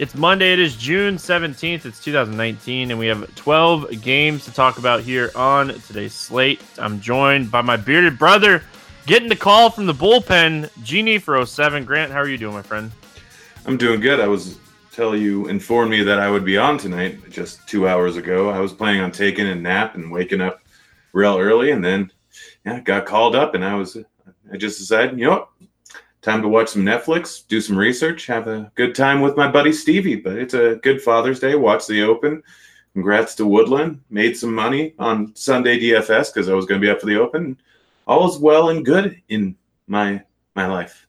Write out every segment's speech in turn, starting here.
It's Monday. It is June 17th. It's 2019, and we have 12 games to talk about here on today's slate. I'm joined by my bearded brother, getting the call from the bullpen, Genie for 07. Grant, how are you doing, my friend? I'm doing good. I was tell you informed me that I would be on tonight just two hours ago. I was planning on taking a nap and waking up real early, and then yeah, got called up, and I was I just decided, you know time to watch some Netflix, do some research, have a good time with my buddy Stevie. But it's a good Father's Day. Watch the Open. Congrats to Woodland. Made some money on Sunday DFS because I was going to be up for the Open. All is well and good in my my life.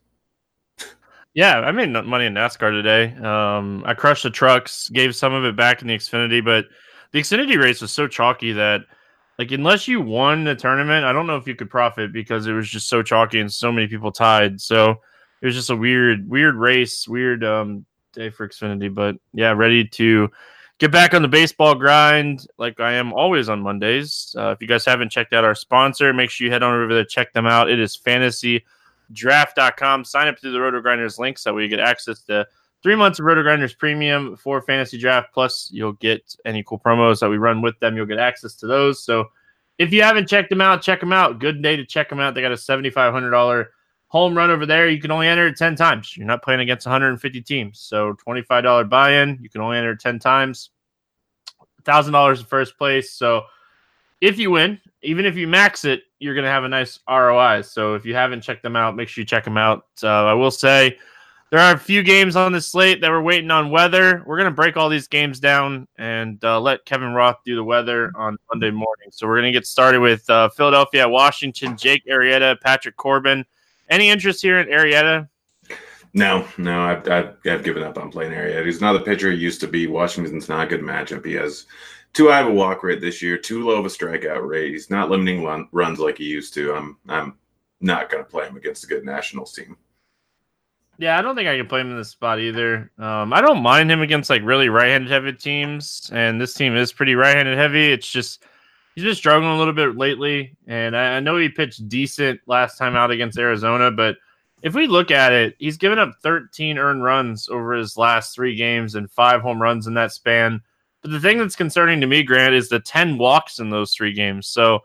Yeah, I made money in NASCAR today. Um, I crushed the trucks, gave some of it back in the Xfinity, but the Xfinity race was so chalky that – like unless you won the tournament, I don't know if you could profit because it was just so chalky and so many people tied. So it was just a weird, weird race, weird um, day for Xfinity. But yeah, ready to get back on the baseball grind like I am always on Mondays. Uh, if you guys haven't checked out our sponsor, make sure you head on over there, check them out. It is fantasydraft.com. Sign up through the Roto Grinders link so that way you get access to three months of Roto Grinders Premium for Fantasy Draft. Plus, you'll get any cool promos that we run with them. You'll get access to those. So, if you haven't checked them out, check them out. Good day to check them out. They got a seventy-five hundred dollar home run over there. You can only enter it ten times. You're not playing against 150 teams, so twenty-five dollar buy-in. You can only enter it ten times. Thousand dollars in first place. So, if you win, even if you max it, you're going to have a nice ROI. So, if you haven't checked them out, make sure you check them out. Uh, I will say there are a few games on the slate that we're waiting on weather. We're going to break all these games down and uh, let Kevin Roth do the weather on Monday morning. So we're going to get started with uh, Philadelphia, Washington, Jake Arrieta, Patrick Corbin. Any interest here in Arrieta? No, no, I've, I've, I've, given up on playing Arrieta. He's not the pitcher he used to be. Washington's not a good matchup. He has too high of a walk rate this year, too low of a strikeout rate. He's not limiting run, runs like he used to. I'm I'm not going to play him against a good Nationals team. Yeah, I don't think I can play him in this spot either. Um, I don't mind him against like really right-handed heavy teams, and this team is pretty right-handed heavy. It's just he's been struggling a little bit lately, and I, I know he pitched decent last time out against Arizona, but if we look at it, he's given up 13 earned runs over his last three games and five home runs in that span. But the thing that's concerning to me, Grant, is the 10 walks in those three games. So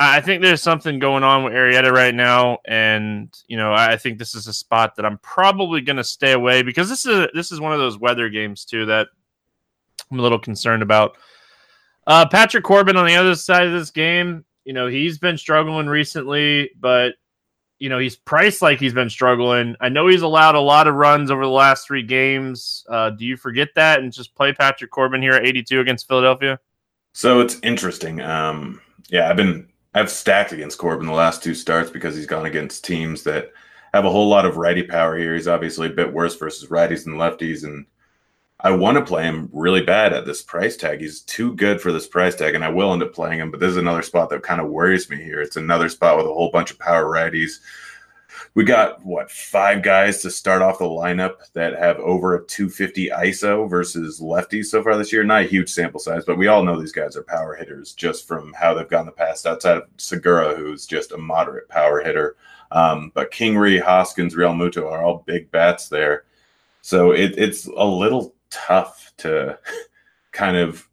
I think there's something going on with Arrieta right now, and you know I think this is a spot that I'm probably going to stay away because this is this is one of those weather games too that I'm a little concerned about. Uh, Patrick Corbin on the other side of this game, you know he's been struggling recently, but you know he's priced like he's been struggling. I know he's allowed a lot of runs over the last three games. Uh, do you forget that and just play Patrick Corbin here at 82 against Philadelphia? So it's interesting. Um, yeah, I've been I've stacked against Corbin the last two starts because he's gone against teams that have a whole lot of righty power here. He's obviously a bit worse versus righties and lefties, and I want to play him really bad at this price tag. He's too good for this price tag, and I will end up playing him. But this is another spot that kind of worries me here. It's another spot with a whole bunch of power righties we got what five guys to start off the lineup that have over a 250 ISO versus lefties so far this year. Not a huge sample size, but we all know these guys are power hitters just from how they've gone the past. Outside of Segura, who's just a moderate power hitter, um, but Kingery, Hoskins, Realmuto are all big bats there. So it, it's a little tough to kind of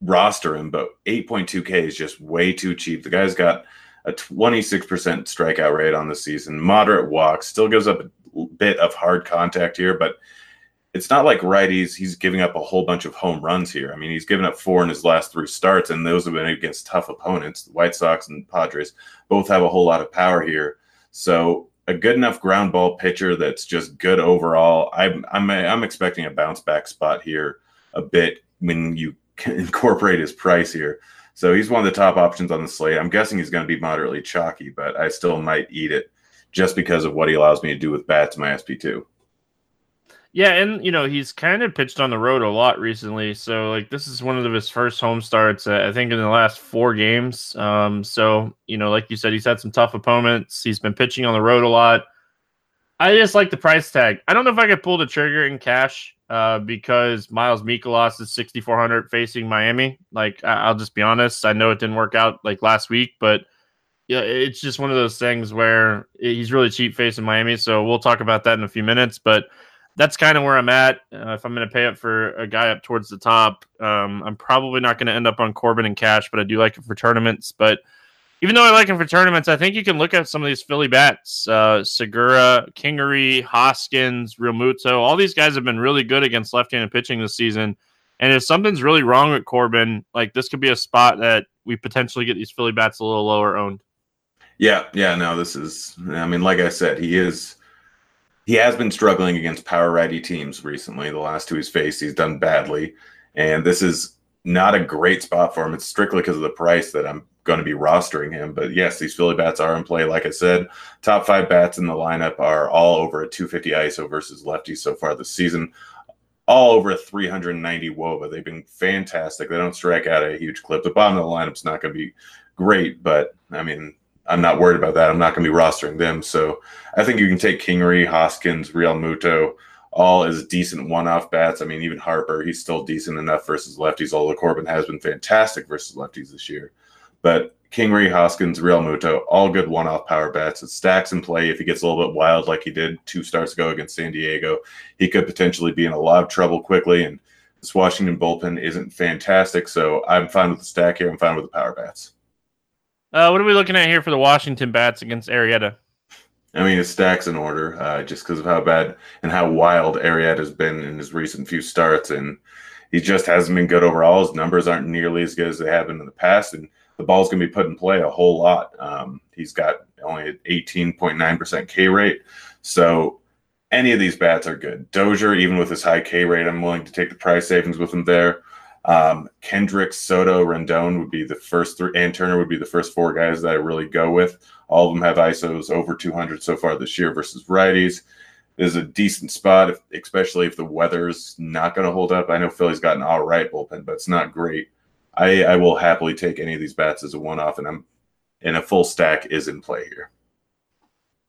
roster him, but 8.2K is just way too cheap. The guy's got a 26% strikeout rate on the season, moderate walks, still gives up a bit of hard contact here, but it's not like righties. He's giving up a whole bunch of home runs here. I mean, he's given up four in his last three starts, and those have been against tough opponents. The White Sox and Padres both have a whole lot of power here. So a good enough ground ball pitcher that's just good overall. I'm I'm I'm expecting a bounce back spot here a bit when you incorporate his price here. So he's one of the top options on the slate. I'm guessing he's going to be moderately chalky, but I still might eat it just because of what he allows me to do with bats in my SP2. Yeah, and you know he's kind of pitched on the road a lot recently, so like this is one of his first home starts. Uh, I think in the last four games. Um, so you know, like you said, he's had some tough opponents. He's been pitching on the road a lot. I just like the price tag. I don't know if I could pull the trigger in cash uh, because Miles Mikolas is 6,400 facing Miami. Like, I- will just be honest. I know it didn't work out like last week, but yeah, it's just one of those things where he's really cheap facing Miami. So we'll talk about that in a few minutes. But that's kind of where I'm at. Uh, if I'm going to pay up for a guy up towards the top, um, I'm probably not going to end up on Corbin and cash, but I do like it for tournaments. But even though I like him for tournaments, I think you can look at some of these Philly bats. Uh, Segura, Kingery, Hoskins, Realmuto. All these guys have been really good against left-handed pitching this season. And if something's really wrong with Corbin, like this could be a spot that we potentially get these Philly bats a little lower owned. Yeah, yeah, no, this is. I mean, like I said, he is. He has been struggling against power righty teams recently. The last two he's faced, he's done badly, and this is not a great spot for him. It's strictly because of the price that I'm going to be rostering him. But yes, these Philly bats are in play. Like I said, top five bats in the lineup are all over a 250 ISO versus lefties so far this season. All over a 390 WOBA. They've been fantastic. They don't strike out a huge clip. The bottom of the lineup's not going to be great, but I mean, I'm not worried about that. I'm not going to be rostering them. So I think you can take Kingery, Hoskins, Realmuto, all as decent one-off bats. I mean, even Harper, he's still decent enough versus lefties. Although Corbin has been fantastic versus lefties this year. But Kingery, Hoskins, Realmuto, all good one-off power bats. It stacks in play. If he gets a little bit wild like he did two starts ago against San Diego, he could potentially be in a lot of trouble quickly. And this Washington bullpen isn't fantastic, so I'm fine with the stack here. I'm fine with the power bats. Uh, what are we looking at here for the Washington bats against Arrieta? I mean, it stacks in order, uh, just because of how bad and how wild Arrieta has been in his recent few starts, and he just hasn't been good overall. His numbers aren't nearly as good as they have been in the past, and the ball's going to be put in play a whole lot. Um, he's got only 18.9% K rate. So any of these bats are good. Dozier, even with his high K rate, I'm willing to take the price savings with him there. Um, Kendrick, Soto, Rendon would be the first three, and Turner would be the first four guys that I really go with. All of them have ISOs over 200 so far this year versus righties. Is a decent spot, if, especially if the weather's not going to hold up. I know Philly's got an all right bullpen, but it's not great. I, I will happily take any of these bats as a one off, and I'm and a full stack is in play here.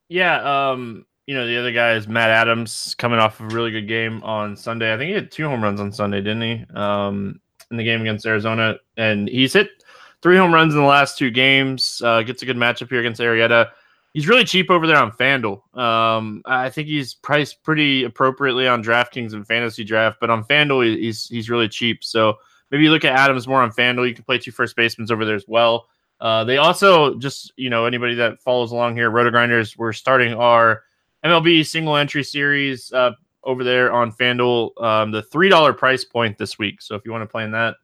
Yeah, um, you know the other guy is Matt Adams coming off a really good game on Sunday. I think he had two home runs on Sunday, didn't he? Um, in the game against Arizona, and he's hit three home runs in the last two games. Uh, gets a good matchup here against Arrieta. He's really cheap over there on FanDuel. Um, I think he's priced pretty appropriately on DraftKings and Fantasy Draft, but on FanDuel he's he's really cheap. So maybe you look at Adams more on FanDuel. You can play two first basemen over there as well. Uh, they also just, you know, anybody that follows along here, Roto Grinders, we're starting our MLB single entry series uh, over there on FanDuel. Um, the $3 price point this week. So if you want to play in that,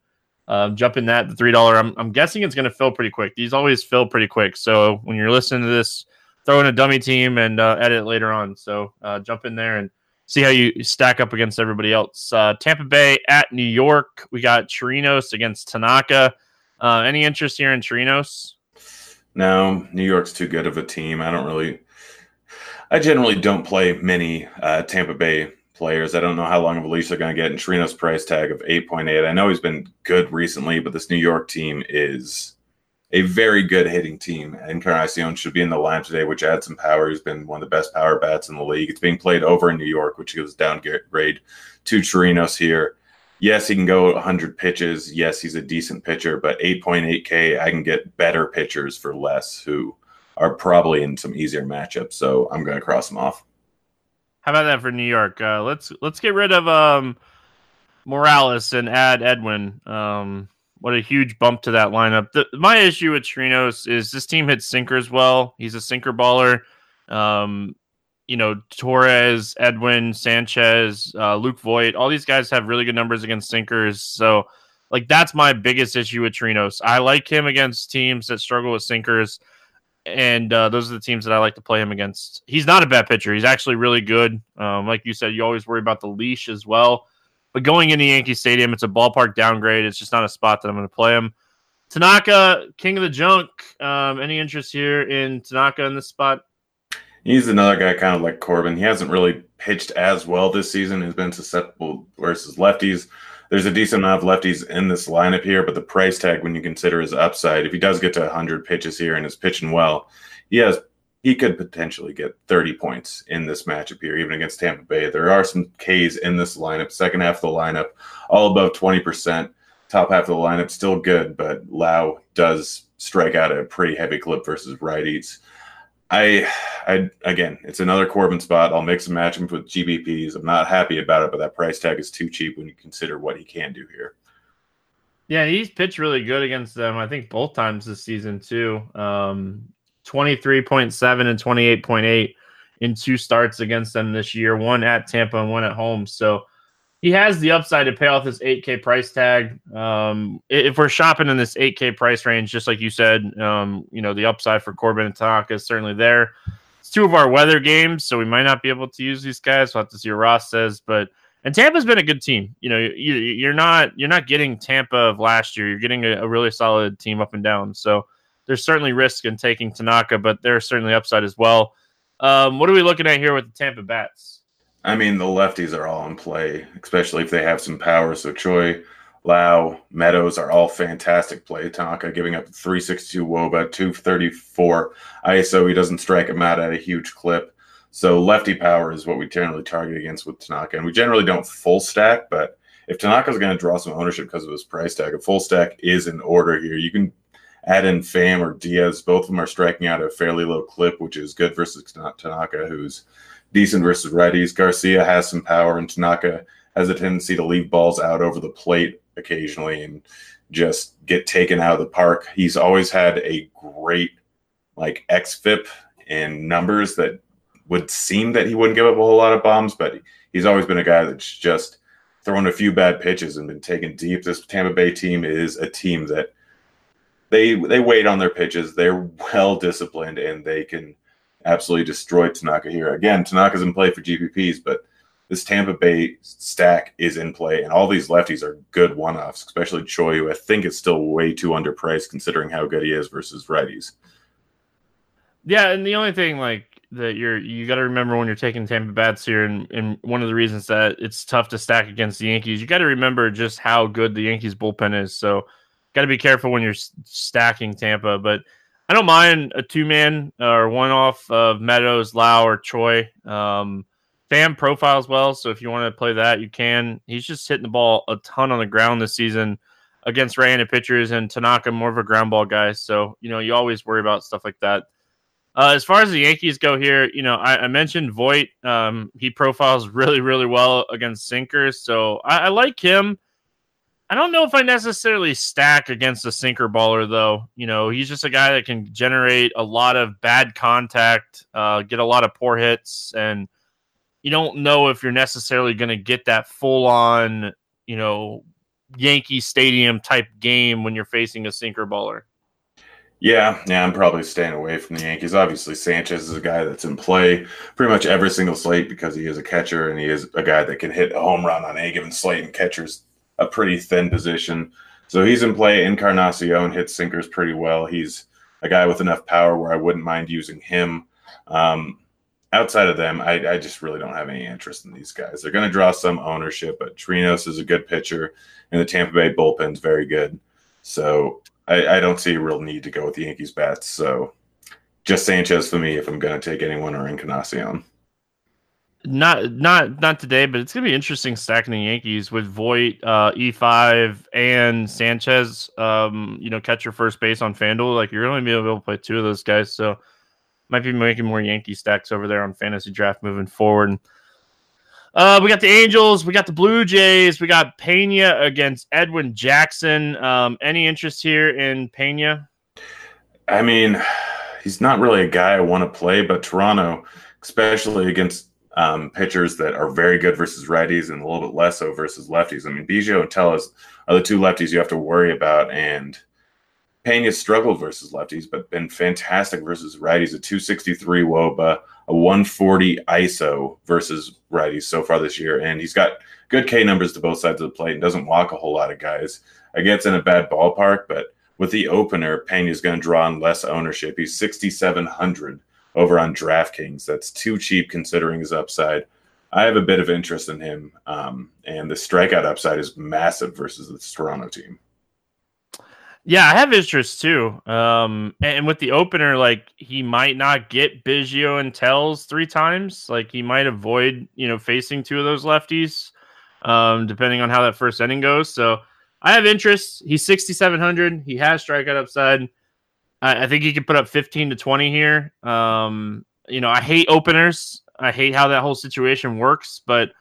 um, jump in that. The $3, I'm, I'm guessing it's going to fill pretty quick. These always fill pretty quick. So when you're listening to this, throw in a dummy team and uh, edit later on. So uh, jump in there and see how you stack up against everybody else. Uh, Tampa Bay at New York. We got Chirinos against Tanaka. Uh, any interest here in Chirinos? No, New York's too good of a team. I don't really. I generally don't play many uh, Tampa Bay players. I don't know how long of a leash they're going to get. And Chirinos' price tag of 8.8. I know he's been good recently, but this New York team is a very good hitting team. Encarnacion should be in the line today, which adds some power. He's been one of the best power bats in the league. It's being played over in New York, which gives downgrade to Chirinos here. Yes, he can go 100 pitches. Yes, he's a decent pitcher, but 8.8K, I can get better pitchers for less who are probably in some easier matchups. So I'm going to cross them off. How about that for New York? Uh, let's let's get rid of um, Morales and add Edwin. Um, what a huge bump to that lineup. The, my issue with Chirinos is this team hits sinkers well. He's a sinker baller. Um, you know, Torres, Edwin, Sanchez, uh, Luke Voit, all these guys have really good numbers against sinkers. So, like, that's my biggest issue with Chirinos. I like him against teams that struggle with sinkers, and uh, those are the teams that I like to play him against. He's not a bad pitcher. He's actually really good. Um, like you said, you always worry about the leash as well. But going into Yankee Stadium, it's a ballpark downgrade. It's just not a spot that I'm going to play him. Tanaka, King of the Junk. Um, any interest here in Tanaka in this spot? He's another guy kind of like Corbin. He hasn't really pitched as well this season. He's been susceptible versus lefties. There's a decent amount of lefties in this lineup here, but the price tag, when you consider his upside, if he does get to 100 pitches here and is pitching well, he has he could potentially get 30 points in this matchup here, even against Tampa Bay. There are some Ks in this lineup. Second half of the lineup, all above 20%. Top half of the lineup, still good, but Lowe does strike out a pretty heavy clip versus righties. I, I again, it's another Corbin spot. I'll mix and match him with GPPs. I'm not happy about it, but that price tag is too cheap when you consider what he can do here. Yeah, he's pitched really good against them. I think both times this season too. Um, 23.7 and 28.8 in two starts against them this year, one at Tampa and one at home. So he has the upside to pay off this 8K price tag. Um, if we're shopping in this 8K price range, just like you said, um, you know, the upside for Corbin and Tanaka is certainly there. It's two of our weather games, so we might not be able to use these guys. We'll have to see what Ross says, but and Tampa's been a good team. You know, you, are not you're not getting Tampa of last year. You're getting a, a, really solid team up and down. So there's certainly risk in taking Tanaka, but there's certainly upside as well. Um, what are we looking at here with the Tampa Bats? I mean, the lefties are all in play, especially if they have some power. So Choi, Lowe, Meadows are all fantastic play. Tanaka giving up 362 Woba, 234 ISO. He doesn't strike him out at a huge clip. So lefty power is what we generally target against with Tanaka. And we generally don't full stack, but if Tanaka's going to draw some ownership because of his price tag, a full stack is in order here. You can add in Pham or Diaz. Both of them are striking out at a fairly low clip, which is good versus Tanaka, who's decent versus righties. Garcia has some power, and Tanaka has a tendency to leave balls out over the plate occasionally and just get taken out of the park. He's always had a great like xFIP and numbers that would seem that he wouldn't give up a whole lot of bombs, but he's always been a guy that's just thrown a few bad pitches and been taken deep. This Tampa Bay team is a team that they they wait on their pitches. They're well disciplined and they can absolutely destroy Tanaka here. Again, Tanaka's in play for GPPs, but this Tampa Bay stack is in play, and all these lefties are good one offs, especially Choi, who I think is still way too underpriced considering how good he is versus righties. Yeah, and the only thing like that you're you got to remember when you're taking Tampa bats here, and, and one of the reasons that it's tough to stack against the Yankees, you got to remember just how good the Yankees bullpen is. So, got to be careful when you're stacking Tampa, but I don't mind a two man or one off of Meadows, Lowe, or Choi. Um, Pham profiles well, so if you want to play that, you can. He's just hitting the ball a ton on the ground this season against right-handed pitchers, and Tanaka more of a ground ball guy. So you know you always worry about stuff like that. Uh, as far as the Yankees go here, you know I, I mentioned Voit. Um, he profiles really, really well against sinkers, so I, I like him. I don't know if I necessarily stack against a sinker baller, though. You know, he's just a guy that can generate a lot of bad contact, uh, get a lot of poor hits, and you don't know if you're necessarily going to get that full on, you know, Yankee Stadium type game when you're facing a sinker baller. Yeah, yeah, I'm probably staying away from the Yankees. Obviously, Sanchez is a guy that's in play pretty much every single slate because he is a catcher and he is a guy that can hit a home run on any given slate, and catchers a pretty thin position. So he's in play. Encarnacion hits sinkers pretty well. He's a guy with enough power where I wouldn't mind using him. Um, outside of them, I, I, just really don't have any interest in these guys. They're going to draw some ownership, but Chirinos is a good pitcher, and the Tampa Bay bullpen's very good. So I, I don't see a real need to go with the Yankees bats. So just Sanchez for me if I'm going to take anyone or Encarnacion. Not not not today, but it's gonna be interesting stacking the Yankees with Voit, uh, E five, and Sanchez. Um, you know, catcher first base on Fanduel. Like you're only be able to play two of those guys, so might be making more Yankee stacks over there on fantasy draft moving forward. Uh, we got the Angels, we got the Blue Jays, we got Pena against Edwin Jackson. Um, any interest here in Pena? I mean, he's not really a guy I want to play, but Toronto, especially against um, pitchers that are very good versus righties and a little bit less so versus lefties. I mean, Biggio and Tellez are the two lefties you have to worry about, and Pena struggled versus lefties, but been fantastic versus righties. A 263 WOBA, a 140 ISO versus righties so far this year, and he's got good K numbers to both sides of the plate and doesn't walk a whole lot of guys. I guess in a bad ballpark, but with the opener, Pena's going to draw on less ownership. He's 6,700 over on DraftKings. That's too cheap considering his upside. I have a bit of interest in him, um, and the strikeout upside is massive versus the Toronto team. Yeah, I have interest too. Um, and with the opener, like he might not get Biggio and Tellez three times. Like he might avoid, you know, facing two of those lefties, um, depending on how that first inning goes. So I have interest. He's 6,700. He has strikeout upside. I, I think he could put up 15 to 20 here. Um, you know, I hate openers. I hate how that whole situation works, but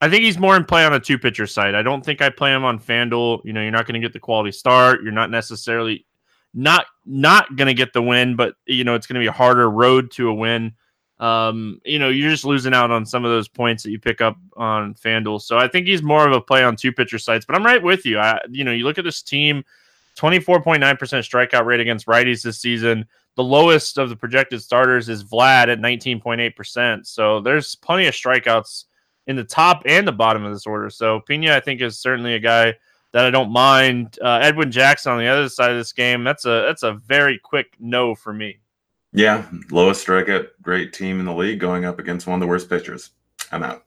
I think he's more in play on a two pitcher side. I don't think I play him on FanDuel. You know, you're not going to get the quality start. You're not necessarily not not going to get the win, but you know, it's going to be a harder road to a win. Um, you know, you're just losing out on some of those points that you pick up on FanDuel. So I think he's more of a play on two pitcher sites, but I'm right with you. I, you know, you look at this team, 24.9% strikeout rate against righties this season. The lowest of the projected starters is Vlad at 19.8%. So there's plenty of strikeouts in the top and the bottom of this order. So Pena, I think, is certainly a guy that I don't mind. Uh, Edwin Jackson on the other side of this game, that's a that's a very quick no for me. Yeah, lowest strikeout great team in the league going up against one of the worst pitchers. I'm out.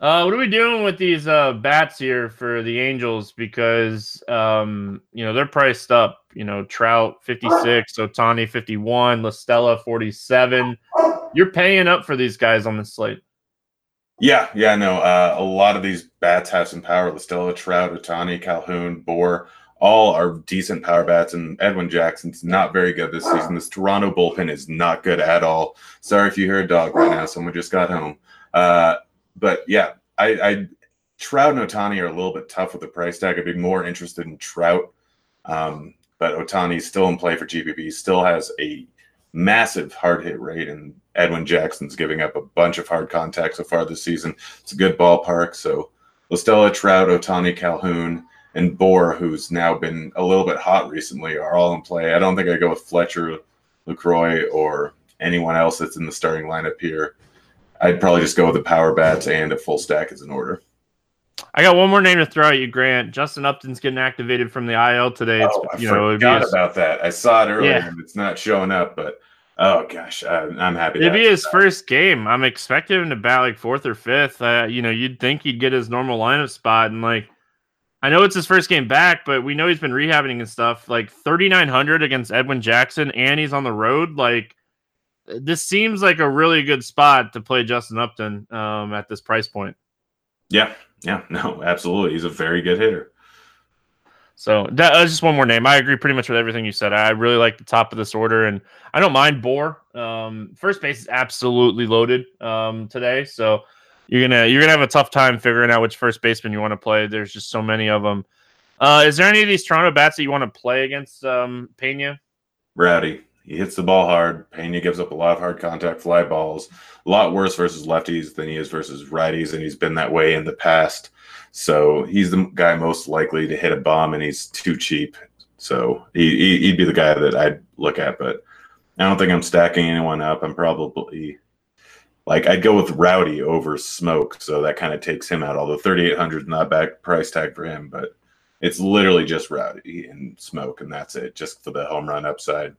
Uh, what are we doing with these uh, bats here for the Angels? Because um, you know they're priced up. You know Trout 56, Ohtani 51, La Stella 47. You're paying up for these guys on the slate. Yeah, yeah, no. Uh, a lot of these bats have some power. La Stella, Trout, Ohtani, Calhoun, Bour, all are decent power bats, and Edwin Jackson's not very good this season. This Toronto bullpen is not good at all. Sorry if you hear a dog right now. Someone just got home. Uh, but yeah, I, I Trout and Ohtani are a little bit tough with the price tag. I'd be more interested in Trout, um, but Ohtani's still in play for GPP. Still has a massive hard hit rate, and Edwin Jackson's giving up a bunch of hard contact so far this season. It's a good ballpark. So La Stella, Trout, Ohtani, Calhoun, and Bour, who's now been a little bit hot recently, are all in play. I don't think I go with Fletcher, Lucroy, or anyone else that's in the starting lineup here. I'd probably just go with the power bats and a full stack as an order. I got one more name to throw at you, Grant. Justin Upton's getting activated from the IL today. It's, oh, I you know, forgot about that. I saw it earlier yeah. it's not showing up, but oh gosh, I, am happy. It'd be his that. first game. I'm expecting him to bat like fourth or fifth. Uh, you know, you'd think he'd get his normal lineup spot, and like, I know it's his first game back, but we know he's been rehabbing and stuff. Like 3,900 against Edwin Jackson, and he's on the road. Like, this seems like a really good spot to play Justin Upton um, at this price point. Yeah, yeah, no, absolutely. He's a very good hitter. So that uh, just one more name. I agree pretty much with everything you said. I really like the top of this order, and I don't mind Bour. Um, first base is absolutely loaded um, today, so you're gonna you're gonna have a tough time figuring out which first baseman you want to play. There's just so many of them. Uh, is there any of these Toronto bats that you want to play against um, Pena? Rowdy. He hits the ball hard. Pena gives up a lot of hard contact fly balls. A lot worse versus lefties than he is versus righties, and he's been that way in the past. So he's the guy most likely to hit a bomb, and he's too cheap. So he, he'd be the guy that I'd look at. But I don't think I'm stacking anyone up. I'm probably like I'd go with Rowdy over Smoak, so that kind of takes him out. Although 3,800 is not bad price tag for him, but it's literally just Rowdy and Smoak, and that's it, just for the home run upside.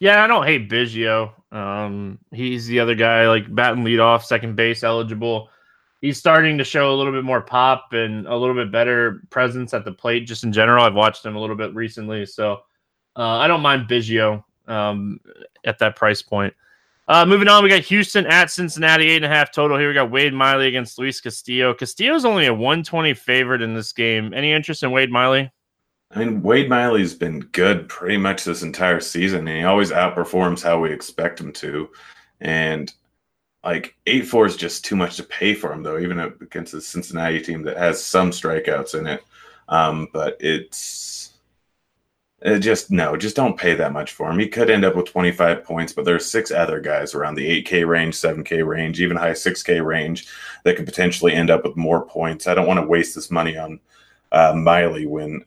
Yeah, I don't hate Biggio. Um, he's the other guy, like batting leadoff, second base eligible. He's starting to show a little bit more pop and a little bit better presence at the plate, just in general. I've watched him a little bit recently, so uh, I don't mind Biggio um, at that price point. Uh, moving on, we got Houston at Cincinnati, eight and a half total. Here we got Wade Miley against Luis Castillo. Castillo's only a 120 favorite in this game. Any interest in Wade Miley? I mean, Wade Miley's been good pretty much this entire season, and he always outperforms how we expect him to. And like eight four is just too much to pay for him, though, even against the Cincinnati team that has some strikeouts in it. Um, but it's it just no, just don't pay that much for him. He could end up with 25 points, but there's six other guys around the 8K range, 7K range, even high 6K range that could potentially end up with more points. I don't want to waste this money on uh, Miley when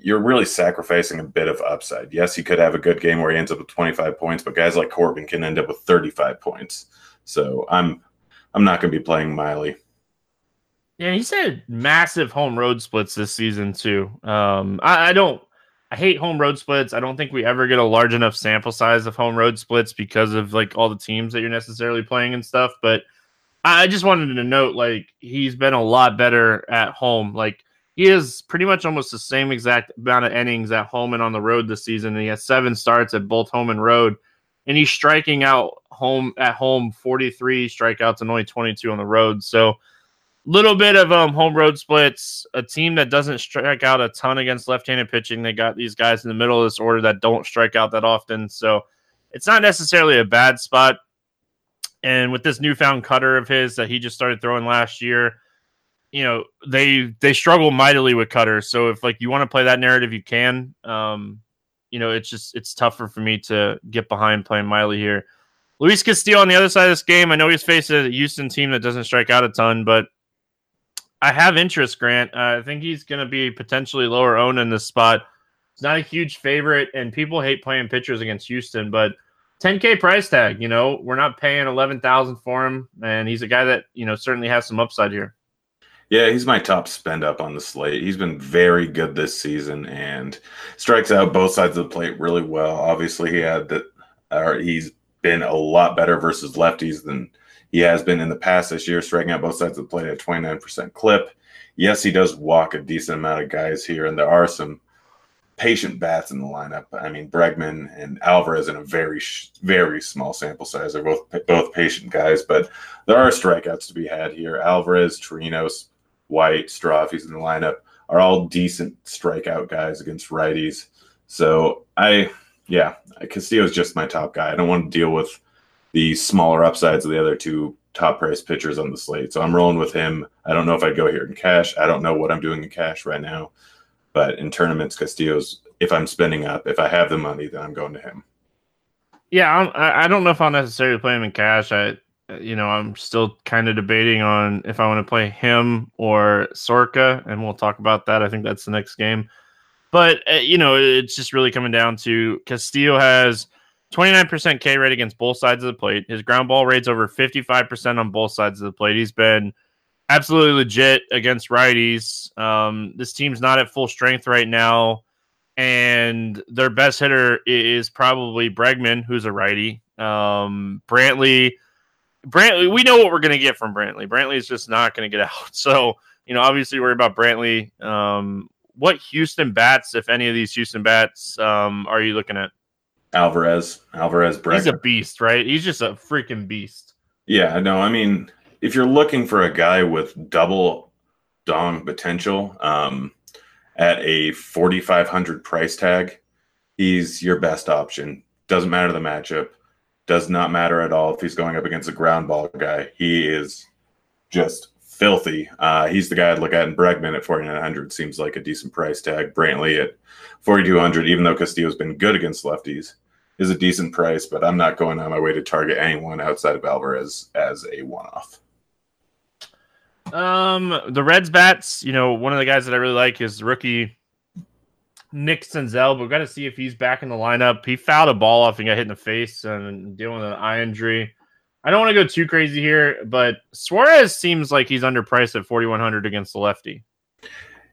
you're really sacrificing a bit of upside. Yes, he could have a good game where he ends up with 25 points, but guys like Corbin can end up with 35 points. So I'm I'm not going to be playing Miley. Yeah, he's had massive home road splits this season too. Um, I, I don't I hate home road splits. I don't think we ever get a large enough sample size of home road splits because of like all the teams that you're necessarily playing and stuff. But I just wanted to note like he's been a lot better at home. Like he has pretty much almost the same exact amount of innings at home and on the road this season. And he has seven starts at both home and road, and he's striking out home at home 43 strikeouts and only 22 on the road. So little bit of um home road splits. A team that doesn't strike out a ton against left-handed pitching. They got these guys in the middle of this order that don't strike out that often. So it's not necessarily a bad spot. And with this newfound cutter of his that he just started throwing last year you know they they struggle mightily with cutters. So if like you want to play that narrative, you can. Um, you know, it's just it's tougher for me to get behind playing Miley here. Luis Castillo on the other side of this game. I know he's faced a Houston team that doesn't strike out a ton, but I have interest. Grant, uh, I think he's going to be potentially lower owned in this spot. He's not a huge favorite, and people hate playing pitchers against Houston, but 10k price tag. You know, we're not paying 11,000 for him, and he's a guy that you know certainly has some upside here. Yeah, he's my top spend up on the slate. He's been very good this season and strikes out both sides of the plate really well. Obviously, he had that, or he's been a lot better versus lefties than he has been in the past this year, striking out both sides of the plate at 29% clip. Yes, he does walk a decent amount of guys here, and there are some patient bats in the lineup. I mean, Bregman and Alvarez in a very, very small sample size. They're both both patient guys, but there are strikeouts to be had here. Alvarez, Chirinos, White, Straw, if he's in the lineup, are all decent strikeout guys against righties. So I, yeah, Castillo is just my top guy. I don't want to deal with the smaller upsides of the other two top price pitchers on the slate. So I'm rolling with him. I don't know if I'd go here in cash. I don't know what I'm doing in cash right now. But in tournaments, Castillo's, if I'm spending up, if I have the money, then I'm going to him. Yeah, I'm, I don't know if I'll necessarily play him in cash. I you know, I'm still kind of debating on if I want to play him or Soroka, and we'll talk about that. I think that's the next game. But, uh, you know, it's just really coming down to Castillo has 29% K rate against both sides of the plate. His ground ball rate's over 55% on both sides of the plate. He's been absolutely legit against righties. Um, this team's not at full strength right now. And their best hitter is probably Bregman, who's a righty. Um, Brantley Brantley, we know what we're going to get from Brantley. Brantley is just not going to get out. So, you know, obviously worry about Brantley. Um, what Houston bats, if any of these Houston bats, um, are you looking at? Alvarez, Alvarez, Bregman. He's a beast, right? He's just a freaking beast. Yeah, no, I mean, if you're looking for a guy with double dong potential um, at a 4,500 price tag, he's your best option. Doesn't matter the matchup does not matter at all if he's going up against a ground ball guy. He is just filthy. Uh, he's the guy I'd look at in Bregman at 4,900. Seems like a decent price tag. Brantley at 4,200, even though Castillo's been good against lefties, is a decent price, but I'm not going on my way to target anyone outside of Alvarez as a one off. Um, the Reds bats, you know, one of the guys that I really like is rookie Nick Senzel, but we've got to see if he's back in the lineup. He fouled a ball off and got hit in the face and dealing with an eye injury. I don't want to go too crazy here, but Suarez seems like he's underpriced at 4,100 against the lefty.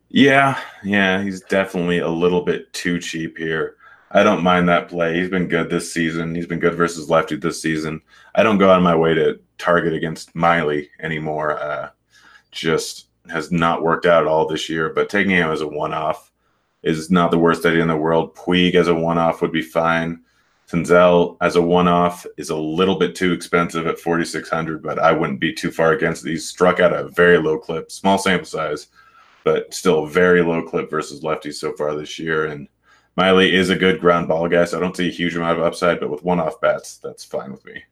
Yeah, yeah, he's definitely a little bit too cheap here. I don't mind that play. He's been good this season. He's been good versus lefty this season. I don't go out of my way to target against Miley anymore. Uh, just has not worked out at all this year. But taking him as a one-off is not the worst idea in the world. Puig as a one off would be fine. Senzel as a one off is a little bit too expensive at 4,600, but I wouldn't be too far against it. He's struck at a very low clip, small sample size, but still very low clip versus lefties so far this year. And Miley is a good ground ball guy, so I don't see a huge amount of upside, but with one off bats, that's fine with me.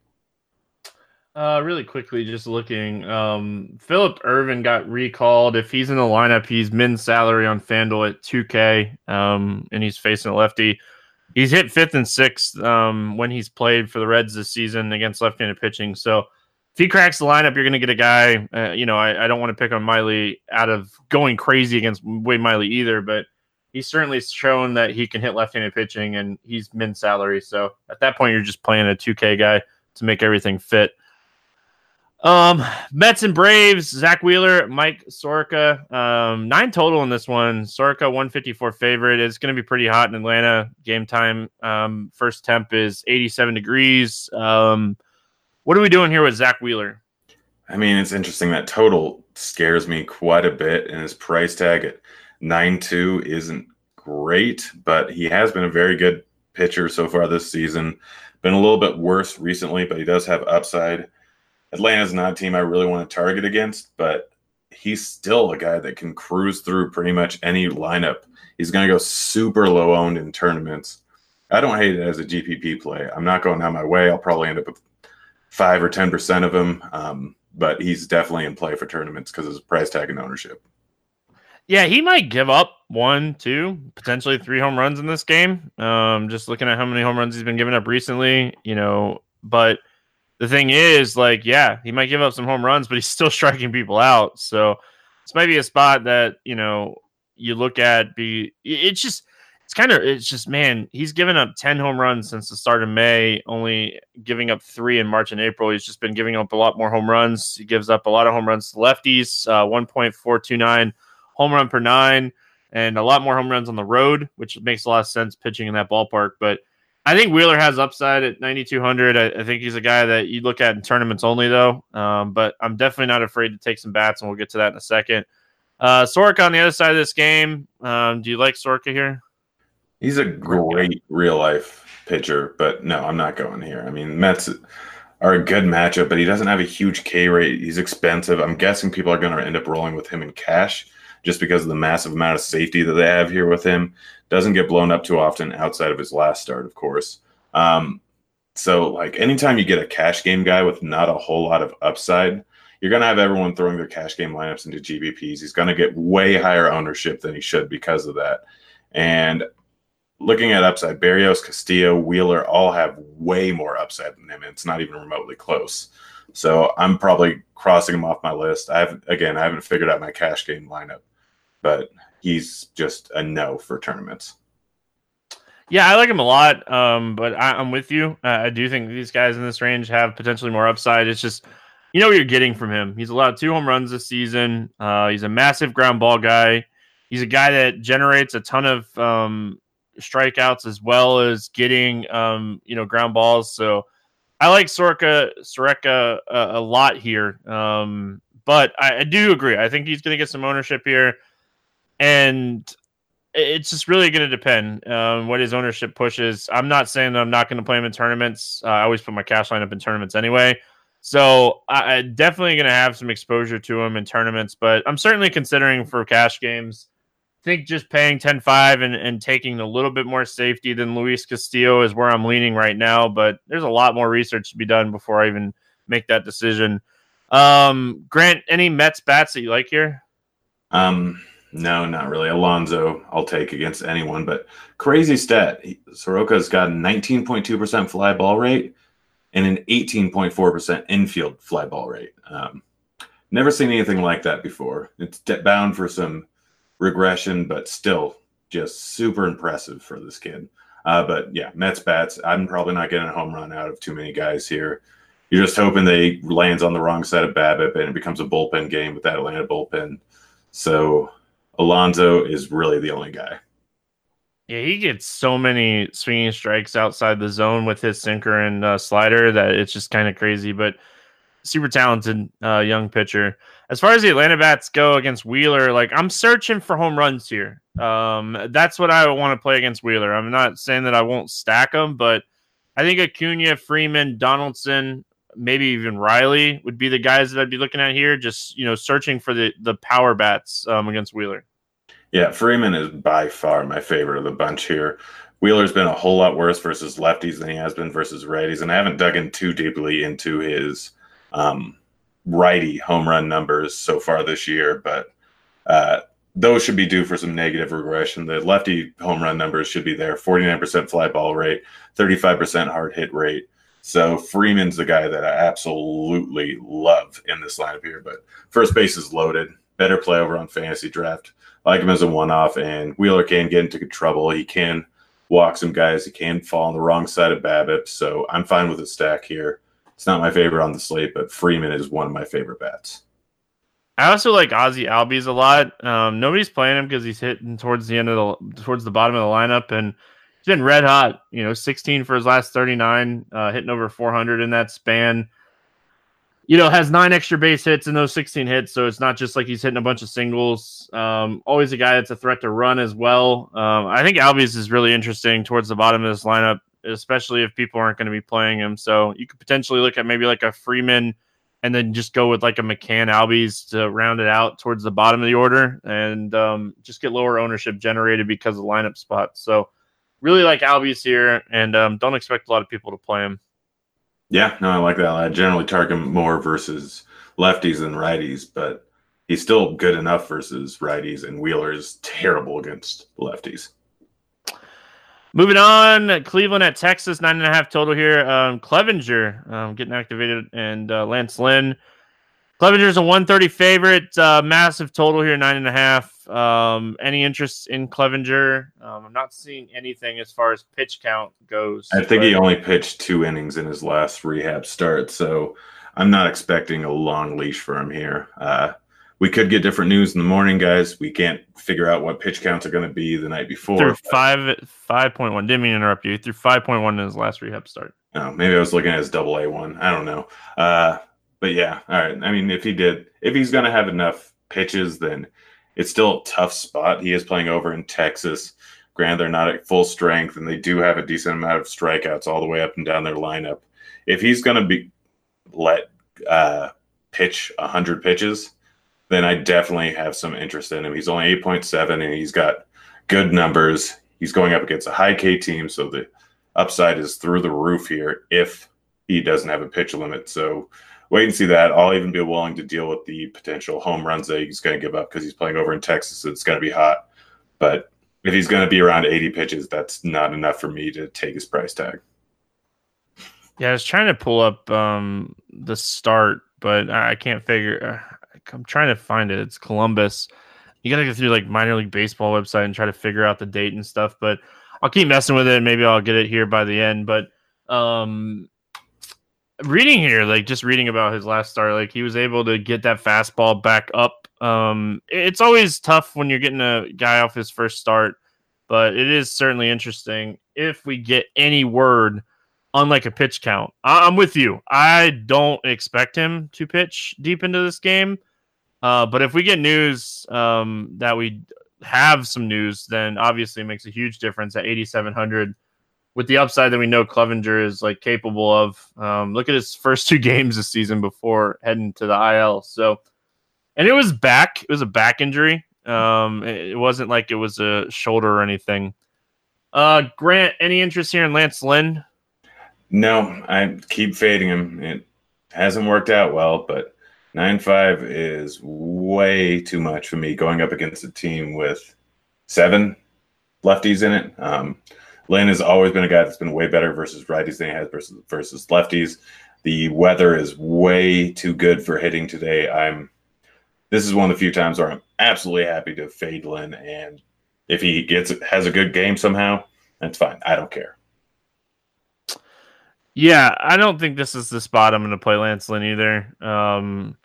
Uh, really quickly, just looking. Um, Phillip Ervin got recalled. If he's in the lineup, he's min salary on Fanduel at 2K, um, and he's facing a lefty. He's hit fifth and sixth um, when he's played for the Reds this season against left-handed pitching. So if he cracks the lineup, you're going to get a guy. Uh, you know, I, I don't want to pick on Miley out of going crazy against Wade Miley either, but he's certainly shown that he can hit left-handed pitching, and he's min salary. So at that point, you're just playing a 2K guy to make everything fit. Um, Mets and Braves, Zack Wheeler, Mike Soroka, um, nine total in this one. Soroka, 154 favorite. It's going to be pretty hot in Atlanta. Game time, um, first temp is 87 degrees. Um, what are we doing here with Zack Wheeler? I mean, it's interesting. That total scares me quite a bit, and his price tag at 9 2 isn't great, but he has been a very good pitcher so far this season. Been a little bit worse recently, but he does have upside. Atlanta's not a team I really want to target against, but he's still a guy that can cruise through pretty much any lineup. He's going to go super low owned in tournaments. I don't hate it as a GPP play. I'm not going out my way. I'll probably end up with five or 10% of him, um, but he's definitely in play for tournaments because of his price tag and ownership. Yeah, he might give up one, two, potentially three home runs in this game. Um, just looking at how many home runs he's been giving up recently, you know, but – the thing is, like, yeah, he might give up some home runs, but he's still striking people out. So this might be a spot that you know you look at. Be it's just it's kind of it's just man, he's given up ten home runs since the start of May, only giving up three in March and April. He's just been giving up a lot more home runs. He gives up a lot of home runs to lefties, uh, one point four two nine home run per nine, and a lot more home runs on the road, which makes a lot of sense pitching in that ballpark, but I think Wheeler has upside at 9,200. I, I, think he's a guy that you look at in tournaments only, though. Um, but I'm definitely not afraid to take some bats, and we'll get to that in a second. Uh, on the other side of this game. Um, do you like Soroka here? He's a great real life pitcher, but no, I'm not going here. I mean, Mets are a good matchup, but he doesn't have a huge K rate. He's expensive. I'm guessing people are going to end up rolling with him in cash just because of the massive amount of safety that they have here with him. Doesn't get blown up too often outside of his last start, of course. Um, so, like, anytime you get a cash game guy with not a whole lot of upside, you're going to have everyone throwing their cash game lineups into GPPs. He's going to get way higher ownership than he should because of that. And looking at upside, Berrios, Castillo, Wheeler all have way more upside than him. And it's not even remotely close. So I'm probably crossing him off my list. I have again, I haven't figured out my cash game lineup but he's just a no for tournaments. Yeah, I like him a lot, um, but I, am with you. Uh, I do think these guys in this range have potentially more upside. It's just you know what you're getting from him. He's allowed two home runs this season. Uh, he's a massive ground ball guy. He's a guy that generates a ton of um, strikeouts as well as getting um, you know ground balls. So I like Soroka Soroka a, a lot here, um, but I, I do agree. I think he's going to get some ownership here and it's just really going to depend um, what his ownership pushes. I'm not saying that I'm not going to play him in tournaments. Uh, I always put my cash lineup in tournaments anyway. So I, am definitely going to have some exposure to him in tournaments, but I'm certainly considering for cash games. I think just paying 10 5 and, and taking a little bit more safety than Luis Castillo is where I'm leaning right now, but there's a lot more research to be done before I even make that decision. Um, Grant, any Mets bats that you like here? Um, no, not really. Alonso, I'll take against anyone, but crazy stat. Soroka's got a 19.2% fly ball rate and an 18.4% infield fly ball rate. Um, never seen anything like that before. It's bound for some regression, but still just super impressive for this kid. Uh, but yeah, Mets bats. I'm probably not getting a home run out of too many guys here. You're just hoping they lands on the wrong side of BABIP and it becomes a bullpen game with that Atlanta bullpen. So Alonso is really the only guy. Yeah, he gets so many swinging strikes outside the zone with his sinker and uh, slider that it's just kind of crazy. But super talented uh, young pitcher. As far as the Atlanta bats go against Wheeler, like I'm searching for home runs here. Um, that's what I want to play against Wheeler. I'm not saying that I won't stack them, but I think Acuna, Freeman, Donaldson, maybe even Riley would be the guys that I'd be looking at here. Just you know, searching for the the power bats um, against Wheeler. Yeah, Freeman is by far my favorite of the bunch here. Wheeler's been a whole lot worse versus lefties than he has been versus righties, and I haven't dug in too deeply into his um, righty home run numbers so far this year, but uh, those should be due for some negative regression. The lefty home run numbers should be there 49% fly ball rate, 35% hard hit rate. So Freeman's the guy that I absolutely love in this lineup here. But first base is loaded. Better play over on fantasy draft. I like him as a one off, and Wheeler can get into trouble. He can walk some guys. He can fall on the wrong side of BABIP. So I'm fine with the stack here. it's not my favorite on the slate, but Freeman is one of my favorite bats. I also like Ozzy Albies a lot. Um, nobody's playing him because he's hitting towards the end of the towards the bottom of the lineup, and he's been red hot. You know, 16 for his last 39, uh, hitting over 400 in that span. You know, has nine extra base hits in those 16 hits, so it's not just like he's hitting a bunch of singles. Um, always a guy that's a threat to run as well. Um, I think Albies is really interesting towards the bottom of this lineup, especially if people aren't going to be playing him. So you could potentially look at maybe like a Freeman and then just go with like a McCann Albies to round it out towards the bottom of the order and um, just get lower ownership generated because of lineup spots. So really like Albies here and um, don't expect a lot of people to play him. Yeah, no, I like that. I generally target him more versus lefties than righties, but he's still good enough versus righties, and Wheeler is terrible against lefties. Moving on, Cleveland at Texas, nine and a half total here. Um, Clevinger um, getting activated, and uh, Lance Lynn. Clevinger's a 130 favorite, uh, massive total here, nine and a half. Um, any interest in Clevinger? Um, I'm not seeing anything as far as pitch count goes. I think he only pitched two innings in his last rehab start, so I'm not expecting a long leash for him here. Uh, we could get different news in the morning, guys. We can't figure out what pitch counts are going to be the night before. Through five five point one. Didn't mean to interrupt you. Through five point one in his last rehab start. Oh, maybe I was looking at his double A one. I don't know. Uh, but yeah, all right. I mean, if he did, if he's going to have enough pitches, then it's still a tough spot. He is playing over in Texas. Granted, they're not at full strength, and they do have a decent amount of strikeouts all the way up and down their lineup. If he's going to be let uh, pitch hundred pitches then I definitely have some interest in him. He's only 8.7 and he's got good numbers. He's going up against a high K team, so the upside is through the roof here if he doesn't have a pitch limit. So wait and see that. I'll even be willing to deal with the potential home runs that he's going to give up because he's playing over in Texas. So it's going to be hot. But if he's going to be around 80 pitches, that's not enough for me to take his price tag. Yeah, I was trying to pull up um, the start, but I can't figure. I'm trying to find it. It's Columbus. You got to go through like minor league baseball website and try to figure out the date and stuff. But I'll keep messing with it. Maybe I'll get it here by the end. But um, reading here, like just reading about his last start, like he was able to get that fastball back up. Um, it's always tough when you're getting a guy off his first start, but it is certainly interesting if we get any word unlike a pitch count. I- am with you. I don't expect him to pitch deep into this game. Uh, but if we get news um, that we have some news, then obviously it makes a huge difference at 8,700 with the upside that we know Clevinger is like capable of. Um, look at his first two games this season before heading to the IL. So, and it was back. It was a back injury. Um, it wasn't like it was a shoulder or anything. Uh, Grant, any interest here in Lance Lynn? No, I keep fading him. It hasn't worked out well, but nine five is way too much for me going up against a team with seven lefties in it. Um, Lynn has always been a guy that's been way better versus righties than he has versus versus lefties. The weather is way too good for hitting today. I'm. This is one of the few times where I'm absolutely happy to fade Lynn, and if he gets has a good game somehow, that's fine. I don't care. Yeah, I don't think this is the spot I'm going to play Lance Lynn either. Um,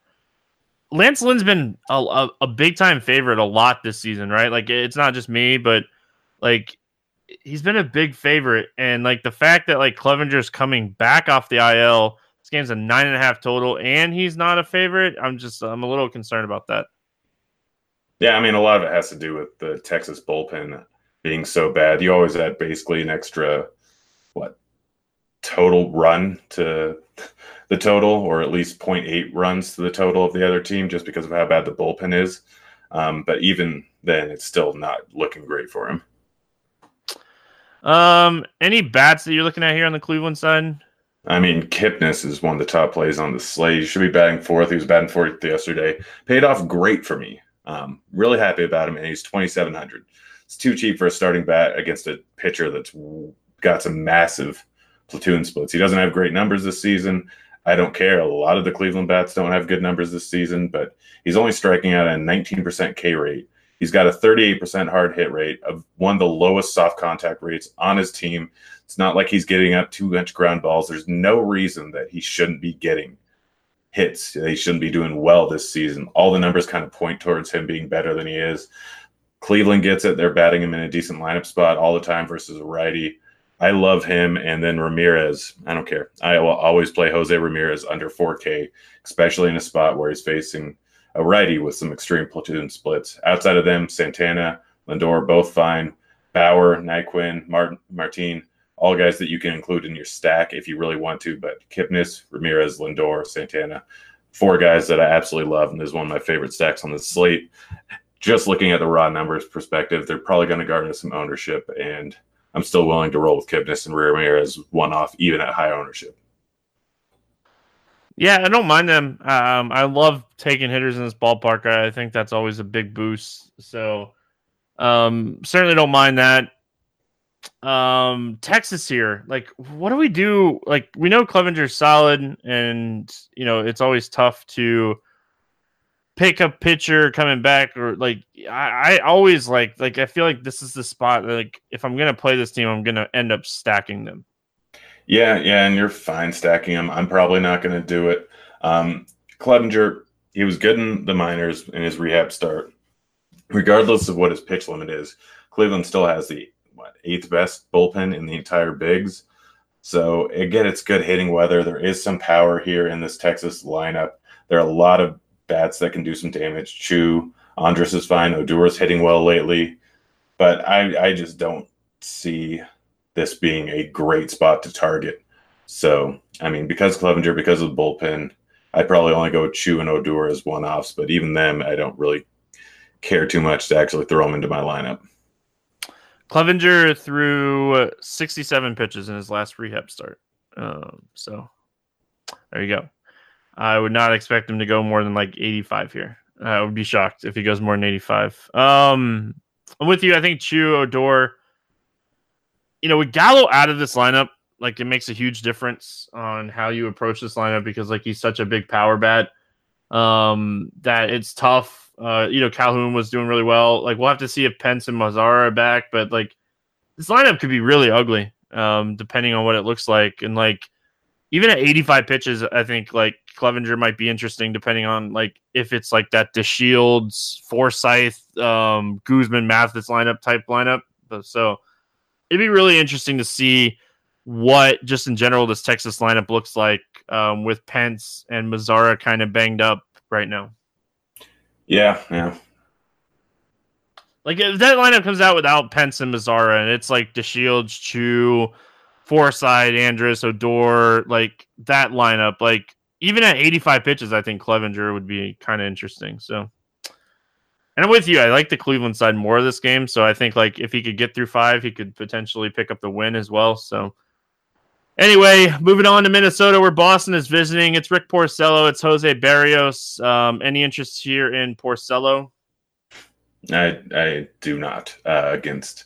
Lance Lynn's been a, a, a, big time favorite a lot this season, right? Like it's not just me, but like he's been a big favorite, and like the fact that like Clevinger's coming back off the IL, this game's a nine and a half total, and he's not a favorite. I'm just I'm a little concerned about that. Yeah, I mean a lot of it has to do with the Texas bullpen being so bad. You always had basically an extra what total run to the total, or at least 0.8 runs to the total of the other team, just because of how bad the bullpen is. Um, but even then, it's still not looking great for him. Um, any bats that you're looking at here on the Cleveland side? I mean, Kipnis is one of the top plays on the slate. He should be batting fourth. He was batting fourth yesterday. Paid off great for me. Um, really happy about him, and he's 2,700. It's too cheap for a starting bat against a pitcher that's got some massive platoon splits. He doesn't have great numbers this season. I don't care. A lot of the Cleveland bats don't have good numbers this season, but he's only striking out at a 19% K rate. He's got a 38% hard hit rate of one of the lowest soft contact rates on his team. It's not like he's getting up two inch ground balls. There's no reason that he shouldn't be getting hits. He shouldn't be doing well this season. All the numbers kind of point towards him being better than he is. Cleveland gets it. They're batting him in a decent lineup spot all the time versus a righty. I love him. And then Ramirez, I don't care. I will always play Jose Ramirez under 4K, especially in a spot where he's facing a righty with some extreme platoon splits. Outside of them, Santana, Lindor, both fine. Bauer, Naquin, Martin, Martin, all guys that you can include in your stack if you really want to. But Kipnis, Ramirez, Lindor, Santana, four guys that I absolutely love, and this is one of my favorite stacks on the slate. Just looking at the raw numbers perspective, they're probably going to garner some ownership, and I'm still willing to roll with Kipnis and Ramirez one off, even at high ownership. Yeah, I don't mind them. Um, I love taking hitters in this ballpark. I think that's always a big boost. So, um, certainly don't mind that. Um, Texas here, like, what do we do? Like, we know Clevinger's solid, and you know it's always tough to pick a pitcher coming back, or like I, I always like like I feel like this is the spot. Like, if I'm gonna play this team, I'm gonna end up stacking them. Yeah, yeah, and you're fine stacking him. I'm probably not going to do it. Um, Clevinger, he was good in the minors in his rehab start. Regardless of what his pitch limit is, Cleveland still has the what eighth best bullpen in the entire bigs. So again, it's good hitting weather. There is some power here in this Texas lineup. There are a lot of bats that can do some damage. Choo, Andrus is fine. Odor's hitting well lately, but I I just don't see this being a great spot to target. So, I mean, because Clevinger, because of the bullpen, I'd probably only go Choo and Odor as one offs, but even them, I don't really care too much to actually throw them into my lineup. Clevinger threw 67 pitches in his last rehab start. Um, so there you go. I would not expect him to go more than like 85 here. I would be shocked if he goes more than 85. Um, I'm with you. I think Choo, Odor, you know, with Gallo out of this lineup, like it makes a huge difference on how you approach this lineup because like he's such a big power bat um that it's tough. Uh, you know, Calhoun was doing really well. Like we'll have to see if Pence and Mazara are back, but like this lineup could be really ugly, um, depending on what it looks like. And like even at 85 pitches, I think like Clevinger might be interesting depending on like if it's like that DeShields, Forsythe, um, Guzman, Mathis lineup type lineup. So it'd be really interesting to see what just in general this Texas lineup looks like um, with Pence and Mazara kind of banged up right now. Yeah, yeah. Like if that lineup comes out without Pence and Mazara, and it's like DeShields, Choo, Forsythe, Andrus, Odor, like that lineup, like even at 85 pitches, I think Clevinger would be kind of interesting. So and I'm with you. I like the Cleveland side more of this game. So I think like if he could get through five, he could potentially pick up the win as well. So anyway, moving on to Minnesota where Boston is visiting. It's Rick Porcello. It's Jose Berrios. Um, any interest here in Porcello? I I do not uh, against.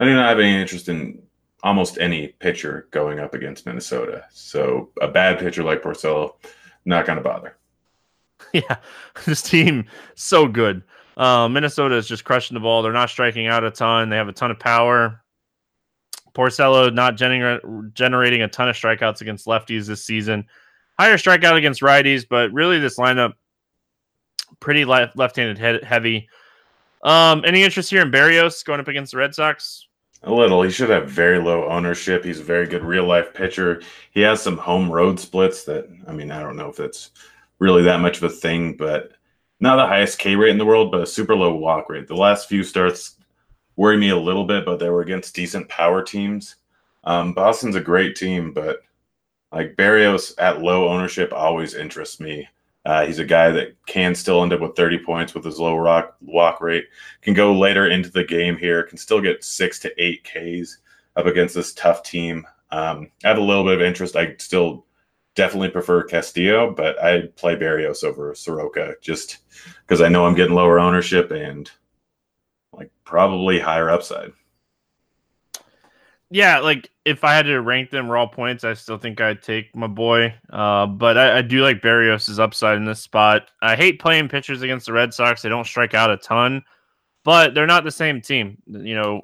I do not have any interest in almost any pitcher going up against Minnesota. So a bad pitcher like Porcello, not going to bother. Yeah, this team so good. Uh, Minnesota is just crushing the ball. They're not striking out a ton. They have a ton of power. Porcello not gener- generating a ton of strikeouts against lefties this season. Higher strikeout against righties, but really this lineup pretty left left-handed head- heavy. Um, any interest here in Berrios going up against the Red Sox? A little. He should have very low ownership. He's a very good real life pitcher. He has some home road splits that I mean, I don't know if that's really that much of a thing, but not the highest K rate in the world, but a super low walk rate. The last few starts worry me a little bit, but they were against decent power teams. Um, Boston's a great team, but like Berrios at low ownership always interests me. Uh, he's a guy that can still end up with 30 points with his low rock, walk rate, can go later into the game here, can still get six to eight Ks up against this tough team. Um, I have a little bit of interest. I still definitely prefer Castillo, but I play Berrios over Soroka just because I know I'm getting lower ownership and like probably higher upside. Yeah, like if I had to rank them raw points, I still think I'd take my boy. Uh, but I, I do like Berrios' upside in this spot. I hate playing pitchers against the Red Sox. They don't strike out a ton. but they're not the same team. You know,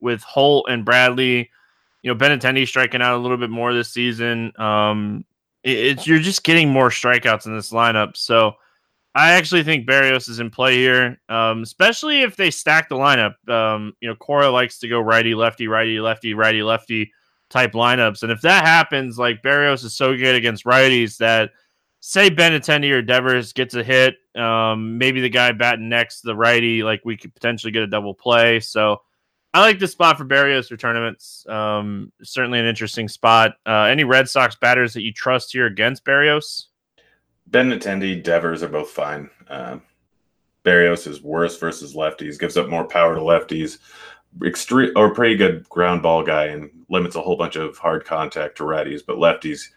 with Holt and Bradley, you know, Benintendi striking out a little bit more this season. Um, it, it's you're just getting more strikeouts in this lineup. So I actually think Berrios is in play here, um, especially if they stack the lineup. Um, you know, Cora likes to go righty, lefty, righty, lefty, righty, lefty type lineups. And if that happens, like Berrios is so good against righties that say Benintendi or Devers gets a hit, um, maybe the guy batting next, the righty, like we could potentially get a double play. So I like this spot for Berrios for tournaments. Um, certainly an interesting spot. Uh, any Red Sox batters that you trust here against Berrios? Benintendi, Devers are both fine. Uh, Berrios is worse versus lefties, gives up more power to lefties extreme or pretty good ground ball guy and limits a whole bunch of hard contact to righties, but lefties,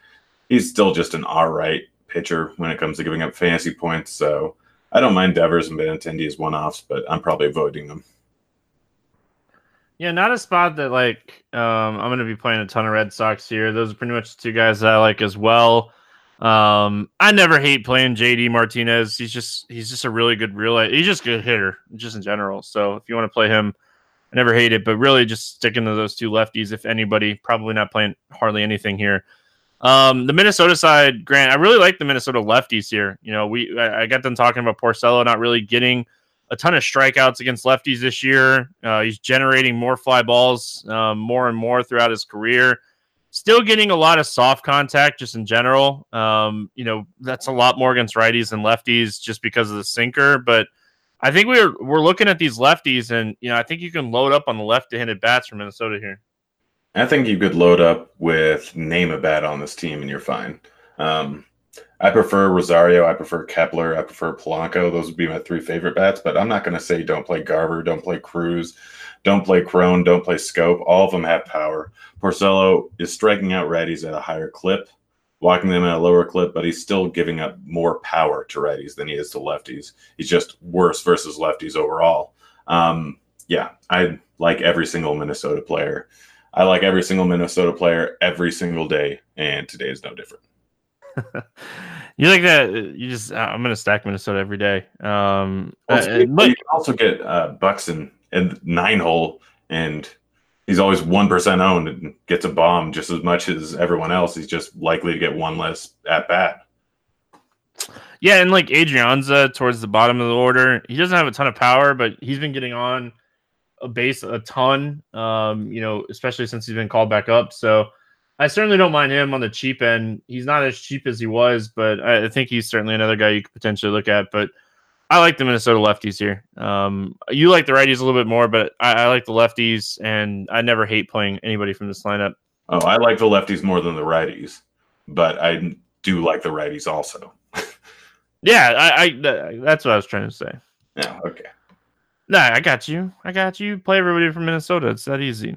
he's still just an all right pitcher when it comes to giving up fantasy points. So I don't mind Devers and Benintendi as one offs, but I'm probably avoiding them. Yeah, not a spot that like um, I'm going to be playing a ton of Red Sox here. Those are pretty much the two guys that I like as well. Um, I never hate playing JD Martinez. He's just he's just a really good real. He's just a good hitter, just in general. So if you want to play him, I never hate it, but really just sticking to those two lefties, if anybody, probably not playing hardly anything here. Um, the Minnesota side, Grant, I really like the Minnesota lefties here. You know, we I, I got them talking about Porcello not really getting a ton of strikeouts against lefties this year. Uh, he's generating more fly balls um, more and more throughout his career. Still getting a lot of soft contact just in general. Um, you know, that's a lot more against righties than lefties just because of the sinker, but – I think we're we're looking at these lefties, and you know, I think you can load up on the left-handed bats from Minnesota here. I think you could load up with name a bat on this team, and you're fine. Um, I prefer Rosario. I prefer Kepler. I prefer Polanco. Those would be my three favorite bats. But I'm not going to say don't play Garver, don't play Cruz, don't play Cron, don't play Schoop. All of them have power. Porcello is striking out righties at a higher clip walking them at a lower clip, but he's still giving up more power to righties than he is to lefties. He's just worse versus lefties overall. Um, yeah, I like every single Minnesota player. I like every single Minnesota player every single day, and today is no different. you like that? You just I'm gonna stack Minnesota every day. Um, well, uh, but you can also get uh, Buxton and nine hole and he's always one percent owned and gets a bomb just as much as everyone else. He's just likely to get one less at bat. Yeah, and like Adrianza towards the bottom of the order, he doesn't have a ton of power, but he's been getting on a base a ton. Um, you know, especially since he's been called back up. So I certainly don't mind him on the cheap end. He's not as cheap as he was, but I think he's certainly another guy you could potentially look at. But I like the Minnesota lefties here. Um, you like the righties a little bit more, but I, I, like the lefties, and I never hate playing anybody from this lineup. Oh, I like the lefties more than the righties, but I do like the righties also. yeah, I, I, that's what I was trying to say. Yeah, okay. Nah, I got you. I got you. Play everybody from Minnesota. It's that easy.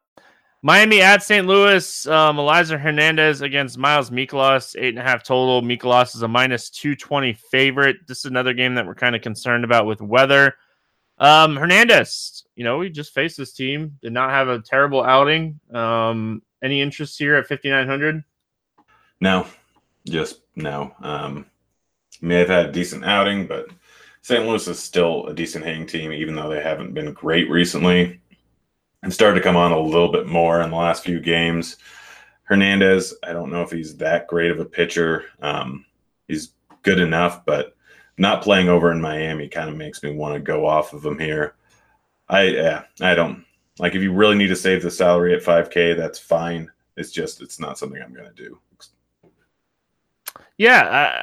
Miami at St. Louis. Um, Elieser Hernandez against Miles Mikolas, eight and a half total. Mikolas is a minus 220 favorite. This is another game that we're kind of concerned about with weather. Um, Hernandez, you know, we just faced this team, did not have a terrible outing. Um, any interest here at 5,900? No, just no. Um, may have had a decent outing, but St. Louis is still a decent hitting team, even though they haven't been great recently and started to come on a little bit more in the last few games. Hernandez, I don't know if he's that great of a pitcher. Um, he's good enough, but not playing over in Miami kind of makes me want to go off of him here. I yeah, I don't like if you really need to save the salary at 5K, that's fine. It's just it's not something I'm going to do. Yeah,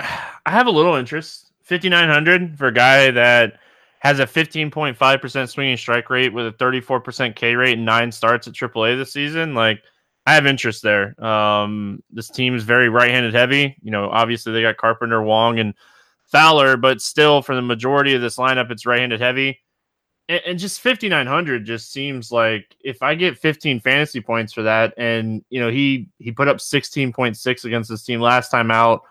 I, I have a little interest. 5900 for a guy that has a 15.5% swinging strike rate with a 34% K rate and nine starts at AAA this season. Like, I have interest there. Um, this team is very right handed heavy. You know, obviously they got Carpenter, Wong, and Fowler, but still, for the majority of this lineup, it's right handed heavy. and, and just 5900 just seems like if I get 15 fantasy points for that, and you know he he put up 16.6 against this team last time out,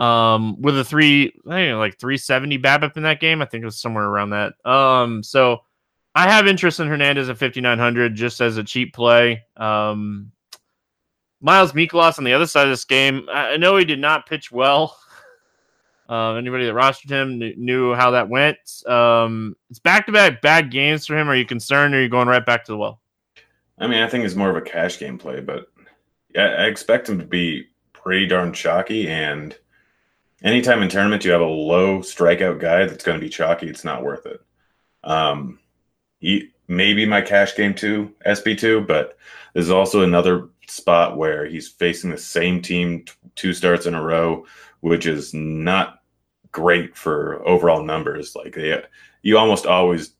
um, with a three, I know, like 370 BABIP in that game. I think it was somewhere around that. Um, so I have interest in Hernandez at 5900 just as a cheap play. Um, Miles Mikolas on the other side of this game, I know he did not pitch well. Uh, anybody that rostered him knew how that went. Um, it's back to back bad games for him. Are you concerned or are you going right back to the well? I mean, I think it's more of a cash game play, but yeah, I expect him to be pretty darn chalky. And anytime in tournament you have a low strikeout guy that's going to be chalky, it's not worth it. Um, he maybe my cash game too, SB2, but there's also another spot where he's facing the same team t- two starts in a row, which is not great for overall numbers. Like they, you almost always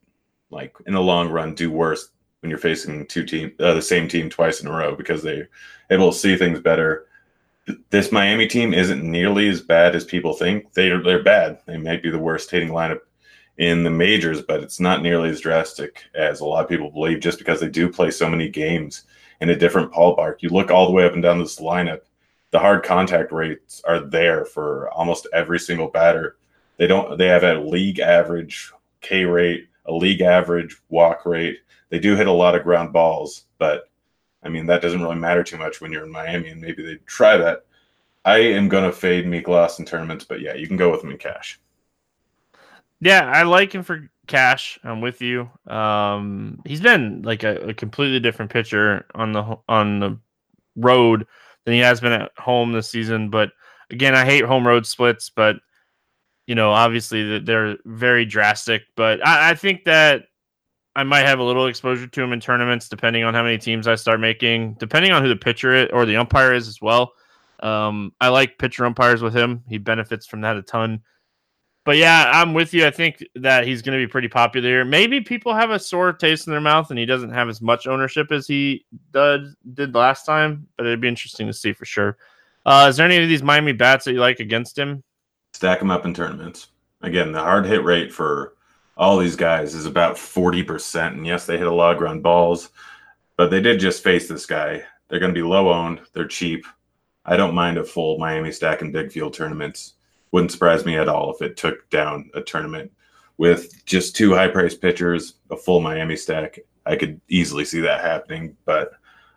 like in the long run do worse when you're facing two team uh, the same team twice in a row because they're able to see things better. This Miami team isn't nearly as bad as people think. They're they're bad. They might be the worst hitting lineup in the majors, but it's not nearly as drastic as a lot of people believe. Just because they do play so many games in a different ballpark, you look all the way up and down this lineup the hard contact rates are there for almost every single batter. They don't they have a league average K rate, a league average walk rate. They do hit a lot of ground balls, but I mean that doesn't really matter too much when you're in Miami and maybe they try that. I am gonna fade Mikolas in tournaments, but yeah, you can go with him in cash. Yeah, I like him for cash. I'm with you. Um, he's been like a, a completely different pitcher on the on the road than he has been at home this season. But again, I hate home road splits, but you know, obviously they're very drastic. But I, I think that I might have a little exposure to him in tournaments, depending on how many teams I start making, depending on who the pitcher is, or the umpire is as well. Um, I like pitcher umpires with him. He benefits from that a ton but yeah, I'm with you. I think that he's going to be pretty popular. here. Maybe people have a sore taste in their mouth, and he doesn't have as much ownership as he did did last time. But it'd be interesting to see for sure. Uh, is there any of these Miami bats that you like against him? Stack them up in tournaments. Again, the hard hit rate for all these guys is about forty percent. And yes, they hit a lot of ground balls, but they did just face this guy. They're going to be low owned. They're cheap. I don't mind a full Miami stack in big field tournaments wouldn't surprise me at all if it took down a tournament with just two high priced pitchers, a full Miami stack. I could easily see that happening. But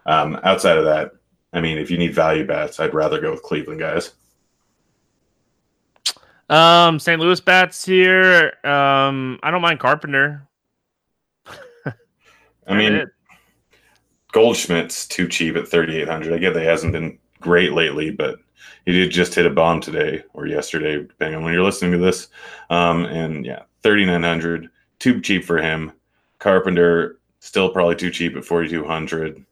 um, outside of that, I mean, if you need value bats, I'd rather go with Cleveland guys. Um, St. Louis bats here. Um, I don't mind Carpenter. I mean, Goldschmidt's too cheap at 3,800. I get that he hasn't been great lately, but he did just hit a bomb today or yesterday, depending on when you're listening to this. Um, and yeah, 3,900, too cheap for him. Carpenter, still probably too cheap at 4,200. If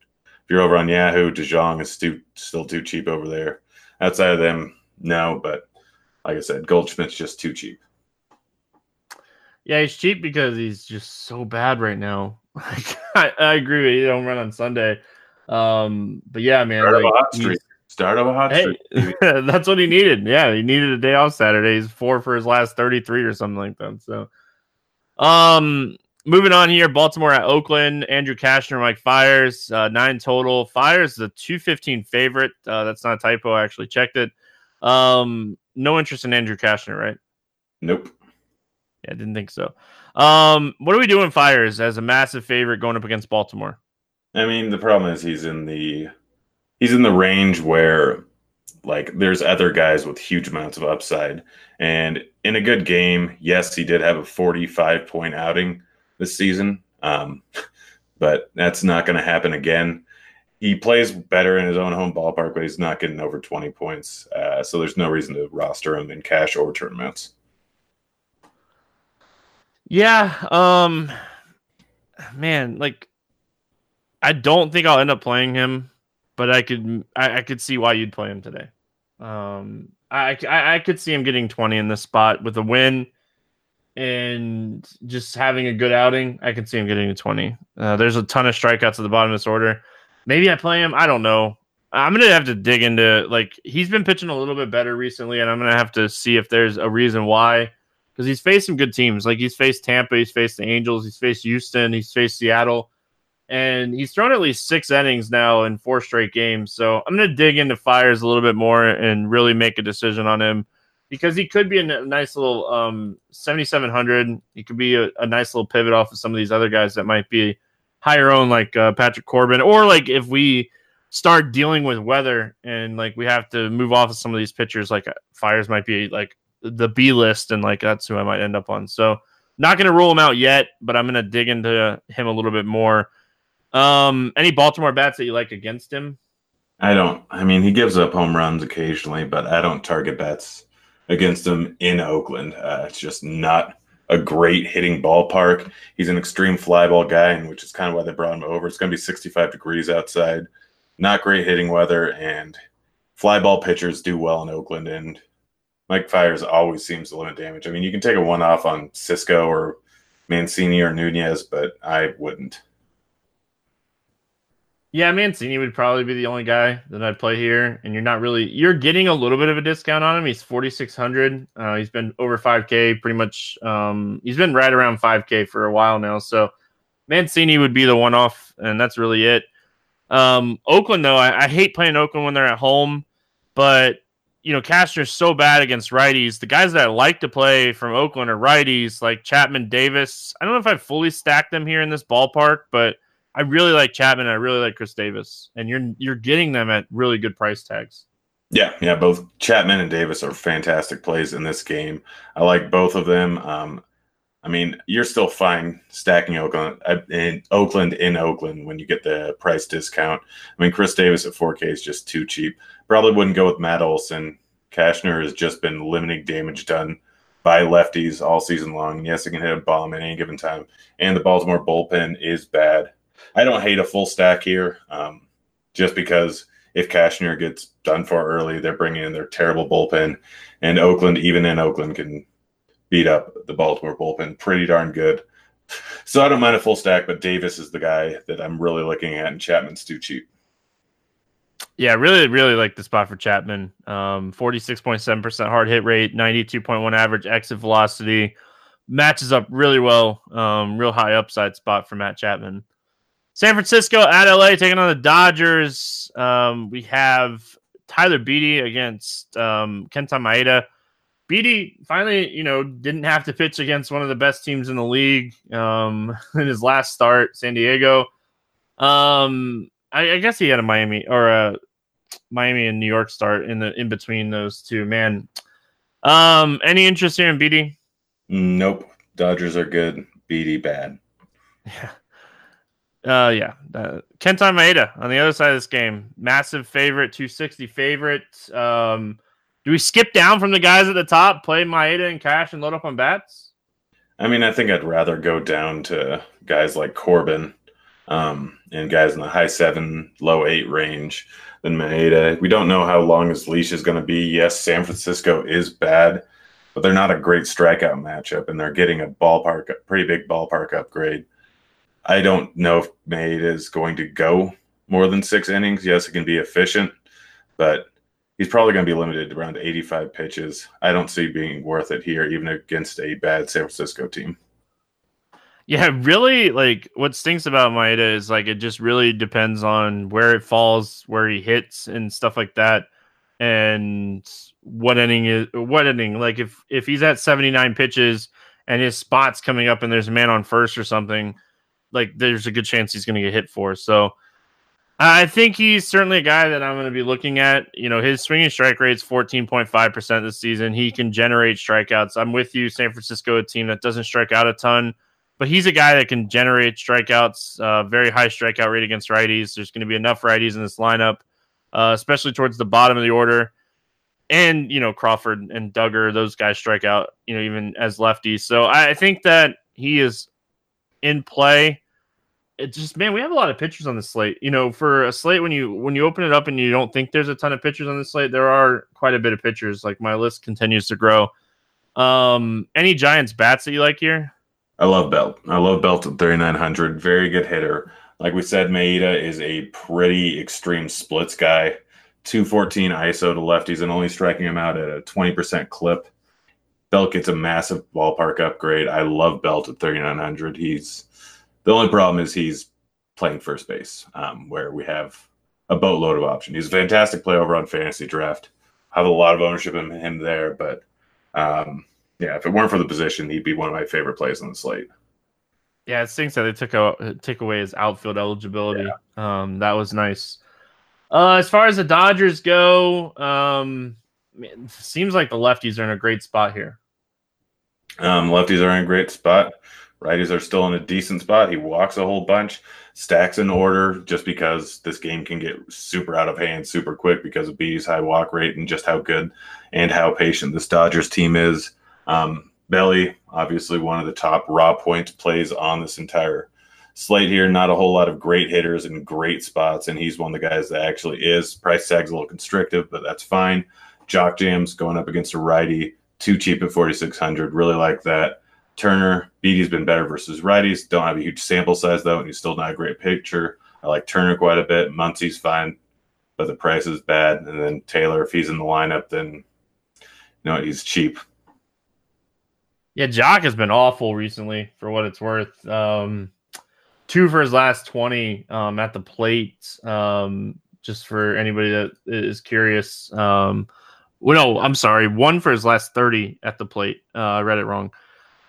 you're over on Yahoo, DeJong is still, still too cheap over there. Outside of them, no, but like I said, Goldschmidt's just too cheap. Yeah, he's cheap because he's just so bad right now. I, I agree with you. Don't run on Sunday. Um, but yeah, man, start like, Start of a hot hey, streak. that's what he needed. Yeah, he needed a day off Saturday. He's four for his last 33 or something like that. So, um, moving on here, Baltimore at Oakland. Andrew Cashner, Mike Fiers, uh, nine total. Fiers the 215 favorite. Uh, that's not a typo. I actually checked it. Um, no interest in Andrew Cashner, right? Nope. Yeah, I didn't think so. Um, what are we doing, Fiers as a massive favorite going up against Baltimore? I mean, the problem is he's in the he's in the range where like there's other guys with huge amounts of upside. And in a good game, yes, he did have a 45 point outing this season. Um, but that's not going to happen again. He plays better in his own home ballpark, but he's not getting over 20 points. Uh, so there's no reason to roster him in cash or tournaments. Yeah. Um, man, like, I don't think I'll end up playing him but I could I, I, could see why you'd play him today. Um, I, I, I could see him getting twenty in this spot with a win and just having a good outing. I could see him getting to twenty. Uh, there's a ton of strikeouts at the bottom of this order. Maybe I play him. I don't know. I'm gonna have to dig into like he's been pitching a little bit better recently, and I'm gonna have to see if there's a reason why. because he's faced some good teams. Like he's faced Tampa, he's faced the Angels, he's faced Houston, he's faced Seattle, and he's thrown at least six innings now in four straight games. So I'm to dig into Fiers a little bit more and really make a decision on him because he could be a nice little um, 7,700. He could be a, a, nice little pivot off of some of these other guys that might be higher own like uh, Patrick Corbin, or like if we start dealing with weather and like we have to move off of some of these pitchers, like Fiers might be like the B list, and like that's who I might end up on. So not going to rule him out yet, but I'm going to dig into him a little bit more. Um, any Baltimore bats that you like against him? I don't. I mean, he gives up home runs occasionally, but I don't target bats against him in Oakland. Uh, it's just not a great hitting ballpark. He's an extreme flyball guy, which is kind of why they brought him over. It's going to be 65 degrees outside, not great hitting weather, and flyball pitchers do well in Oakland. And Mike Fiers always seems to limit damage. I mean, you can take a one off on Sisco or Mancini or Nunez, but I wouldn't. Yeah, Mancini would probably be the only guy that I'd play here, and you're not really you're getting a little bit of a discount on him. He's forty six hundred. Uh, he's been over five k pretty much. Um, he's been right around five k for a while now. So Mancini would be the one off, and that's really it. Um, Oakland though, I, I hate playing Oakland when they're at home, but you know Cashner's so bad against righties. The guys that I like to play from Oakland are righties, like Chapman, Davis. I don't know if I fully stacked them here in this ballpark, but I really like Chapman. I really like Khris Davis, and you're you're getting them at really good price tags. Yeah, yeah, both Chapman and Davis are fantastic plays in this game. I like both of them. Um, I mean, you're still fine stacking Oakland uh, in Oakland in Oakland when you get the price discount. I mean, Khris Davis at 4K is just too cheap. Probably wouldn't go with Matt Olson. Cashner has just been limiting damage done by lefties all season long. Yes, he can hit a bomb at any given time, and the Baltimore bullpen is bad. I don't hate a full stack here, um, just because if Cashner gets done for early, they're bringing in their terrible bullpen, and Oakland, even in Oakland, can beat up the Baltimore bullpen pretty darn good. So I don't mind a full stack, but Davis is the guy that I'm really looking at, and Chapman's too cheap. Yeah, really, really like the spot for Chapman. Um, 46.7% hard hit rate, 92.1 average exit velocity. Matches up really well. Um, real high upside spot for Matt Chapman. San Francisco at LA taking on the Dodgers. Um, we have Tyler Beede against um, Kenta Maeda. Beede finally, you know, didn't have to pitch against one of the best teams in the league um, in his last start, San Diego. Um, I, I, guess he had a Miami or a Miami and New York start in the in between those two. Man, um, any interest here in Beede? Nope. Dodgers are good. Beede bad. Yeah. Uh, yeah. Uh, Kenta Maeda on the other side of this game, massive favorite, 260 favorite. Um, do we skip down from the guys at the top, play Maeda and Cash and load up on bats? I mean, I think I'd rather go down to guys like Corbin um, and guys in the high seven, low eight range than Maeda. We don't know how long his leash is going to be. Yes, San Francisco is bad, but they're not a great strikeout matchup, and they're getting a ballpark, a pretty big ballpark upgrade. I don't know if Maeda is going to go more than six innings. Yes, it can be efficient, but he's probably going to be limited to around 85 pitches. I don't see being worth it here, even against a bad San Francisco team. Yeah, really. Like what stinks about Maeda is like it just really depends on where it falls, where he hits, and stuff like that, and what inning is what inning. Like if if he's at 79 pitches and his spot's coming up and there's a man on first or something like there's a good chance he's going to get hit for. So I think he's certainly a guy that I'm going to be looking at. You know, his swinging strike rate is 14.5% this season. He can generate strikeouts. I'm with you, San Francisco, a team that doesn't strike out a ton, but he's a guy that can generate strikeouts, uh, very high strikeout rate against righties. There's going to be enough righties in this lineup, uh, especially towards the bottom of the order. And, you know, Crawford and Duggar, those guys strike out, you know, even as lefties. So I think that he is in play. It just man, we have a lot of pitchers on the slate. You know, for a slate when you when you open it up and you don't think there's a ton of pitchers on the slate, there are quite a bit of pitchers. Like my list continues to grow. Um, any Giants bats that you like here? I love Belt. I love Belt at 3900. Very good hitter. Like we said, Maeda is a pretty extreme splits guy. 214 ISO to lefties and only striking him out at a 20% clip Belt gets a massive ballpark upgrade. I love Belt at 3,900. He's the only problem is he's playing first base, um, where we have a boatload of options. He's a fantastic player over on fantasy draft. I have a lot of ownership in him there, but um, yeah, if it weren't for the position, he'd be one of my favorite plays on the slate. Yeah, it stinks that they took out took away his outfield eligibility. Yeah. Um, that was nice. Uh, as far as the Dodgers go, um, seems like the lefties are in a great spot here. Um, lefties are in a great spot. Righties are still in a decent spot. He walks a whole bunch, stacks in order just because this game can get super out of hand super quick because of Beede's high walk rate and just how good and how patient this Dodgers team is. Um, Belly, obviously one of the top raw points plays on this entire slate here. Not a whole lot of great hitters in great spots, and he's one of the guys that actually is. Price tag's a little constrictive, but that's fine. Jock Jams going up against a righty, too cheap at 4,600. Really like that. Turner, Beede's been better versus righties. Don't have a huge sample size though, and he's still not a great pitcher. I like Turner quite a bit. Muncy's fine, but the price is bad. And then Taylor, if he's in the lineup, then you know he's cheap. Yeah, Joc has been awful recently for what it's worth. Um, two for his last 20 um, at the plate. Um, just for anybody that is curious. Um, well, no, I'm sorry. One for his last 30 at the plate. Uh, I read it wrong.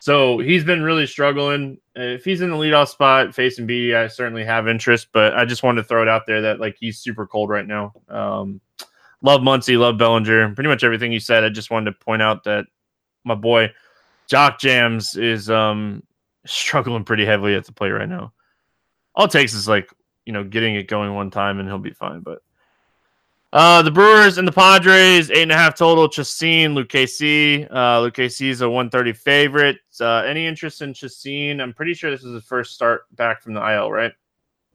So he's been really struggling. If he's in the leadoff spot facing Beede, I certainly have interest, but I just wanted to throw it out there that like he's super cold right now. Um, love Muncy, love Bellinger, pretty much everything you said. I just wanted to point out that my boy Jock Jams is um struggling pretty heavily at the plate right now. All it takes is like you know getting it going one time and he'll be fine. But uh, the Brewers and the Padres, eight and a half total. Chacin, Lucchesi. Uh, Lucchesi is a 130 favorite. Uh, any interest in Chacin? I'm pretty sure this is his first start back from the IL, right?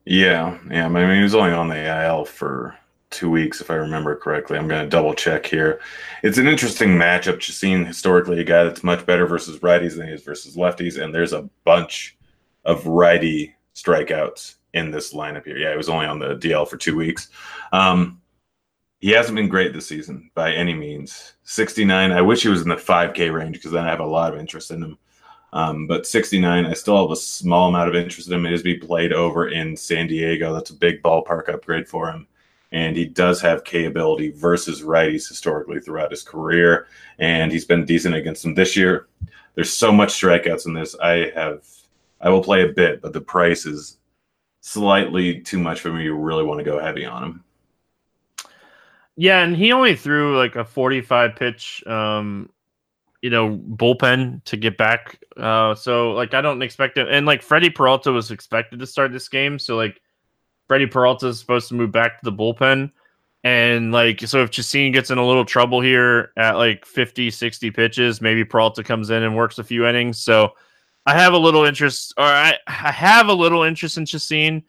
Yeah, yeah. I mean, he was only on the IL for two weeks, if I remember correctly. I'm going to double check here. It's an interesting matchup. Chacin, historically, a guy that's much better versus righties than he is versus lefties, and there's a bunch of righty strikeouts in this lineup here. Yeah, he was only on the DL for two weeks. Um, he hasn't been great this season by any means. 69. I wish he was in the 5K range because then I have a lot of interest in him. Um, but 69, I still have a small amount of interest in him. It is being played over in San Diego. That's a big ballpark upgrade for him and he does have K ability versus righties historically throughout his career, and he's been decent against them this year. There's so much strikeouts in this. I have, I will play a bit, but the price is slightly too much for me to really want to go heavy on him. Yeah, and he only threw like a 45 pitch, um, you know, bullpen to get back. Uh, so like I don't expect it. And like Freddie Peralta was expected to start this game, so like Freddie Peralta is supposed to move back to the bullpen. And like, so if Chacin gets in a little trouble here at like 50, 60 pitches, maybe Peralta comes in and works a few innings. So I have a little interest, or I, I have a little interest in Chacin,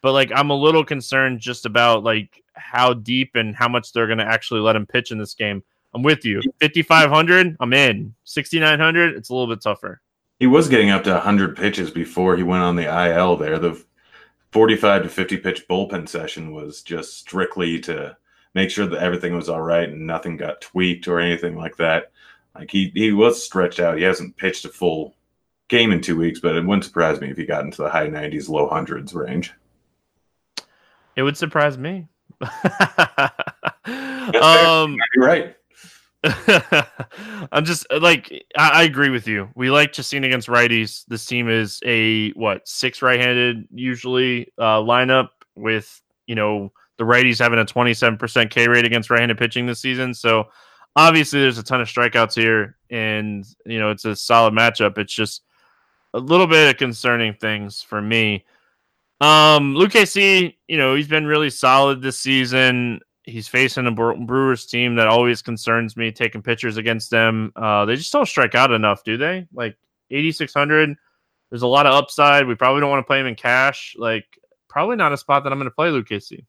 but like, I'm a little concerned just about like how deep and how much they're going to actually let him pitch in this game. I'm with you. 5,500, I'm in. 6,900, it's a little bit tougher. He was getting up to 100 pitches before he went on the IL there. The 45 to 50 pitch bullpen session was just strictly to make sure that everything was all right and nothing got tweaked or anything like that. Like he he was stretched out. He hasn't pitched a full game in two weeks, but it wouldn't surprise me if he got into the high 90s, low hundreds range. It would surprise me. Um, You're right. I'm just like I, I, agree with you. We like Chacin against righties. This team is a what six right-handed usually uh, lineup with you know the righties having a 27% K rate against right-handed pitching this season. So obviously there's a ton of strikeouts here, and you know it's a solid matchup. It's just a little bit of concerning things for me. Um, Lucchesi, you know, he's been really solid this season he's facing a Brewers team that always concerns me. Taking pitchers against them, uh, they just don't strike out enough, do they? Like eighty six hundred. There's a lot of upside. We probably don't want to play him in cash. Like probably not a spot that I'm going to play Lucchesi.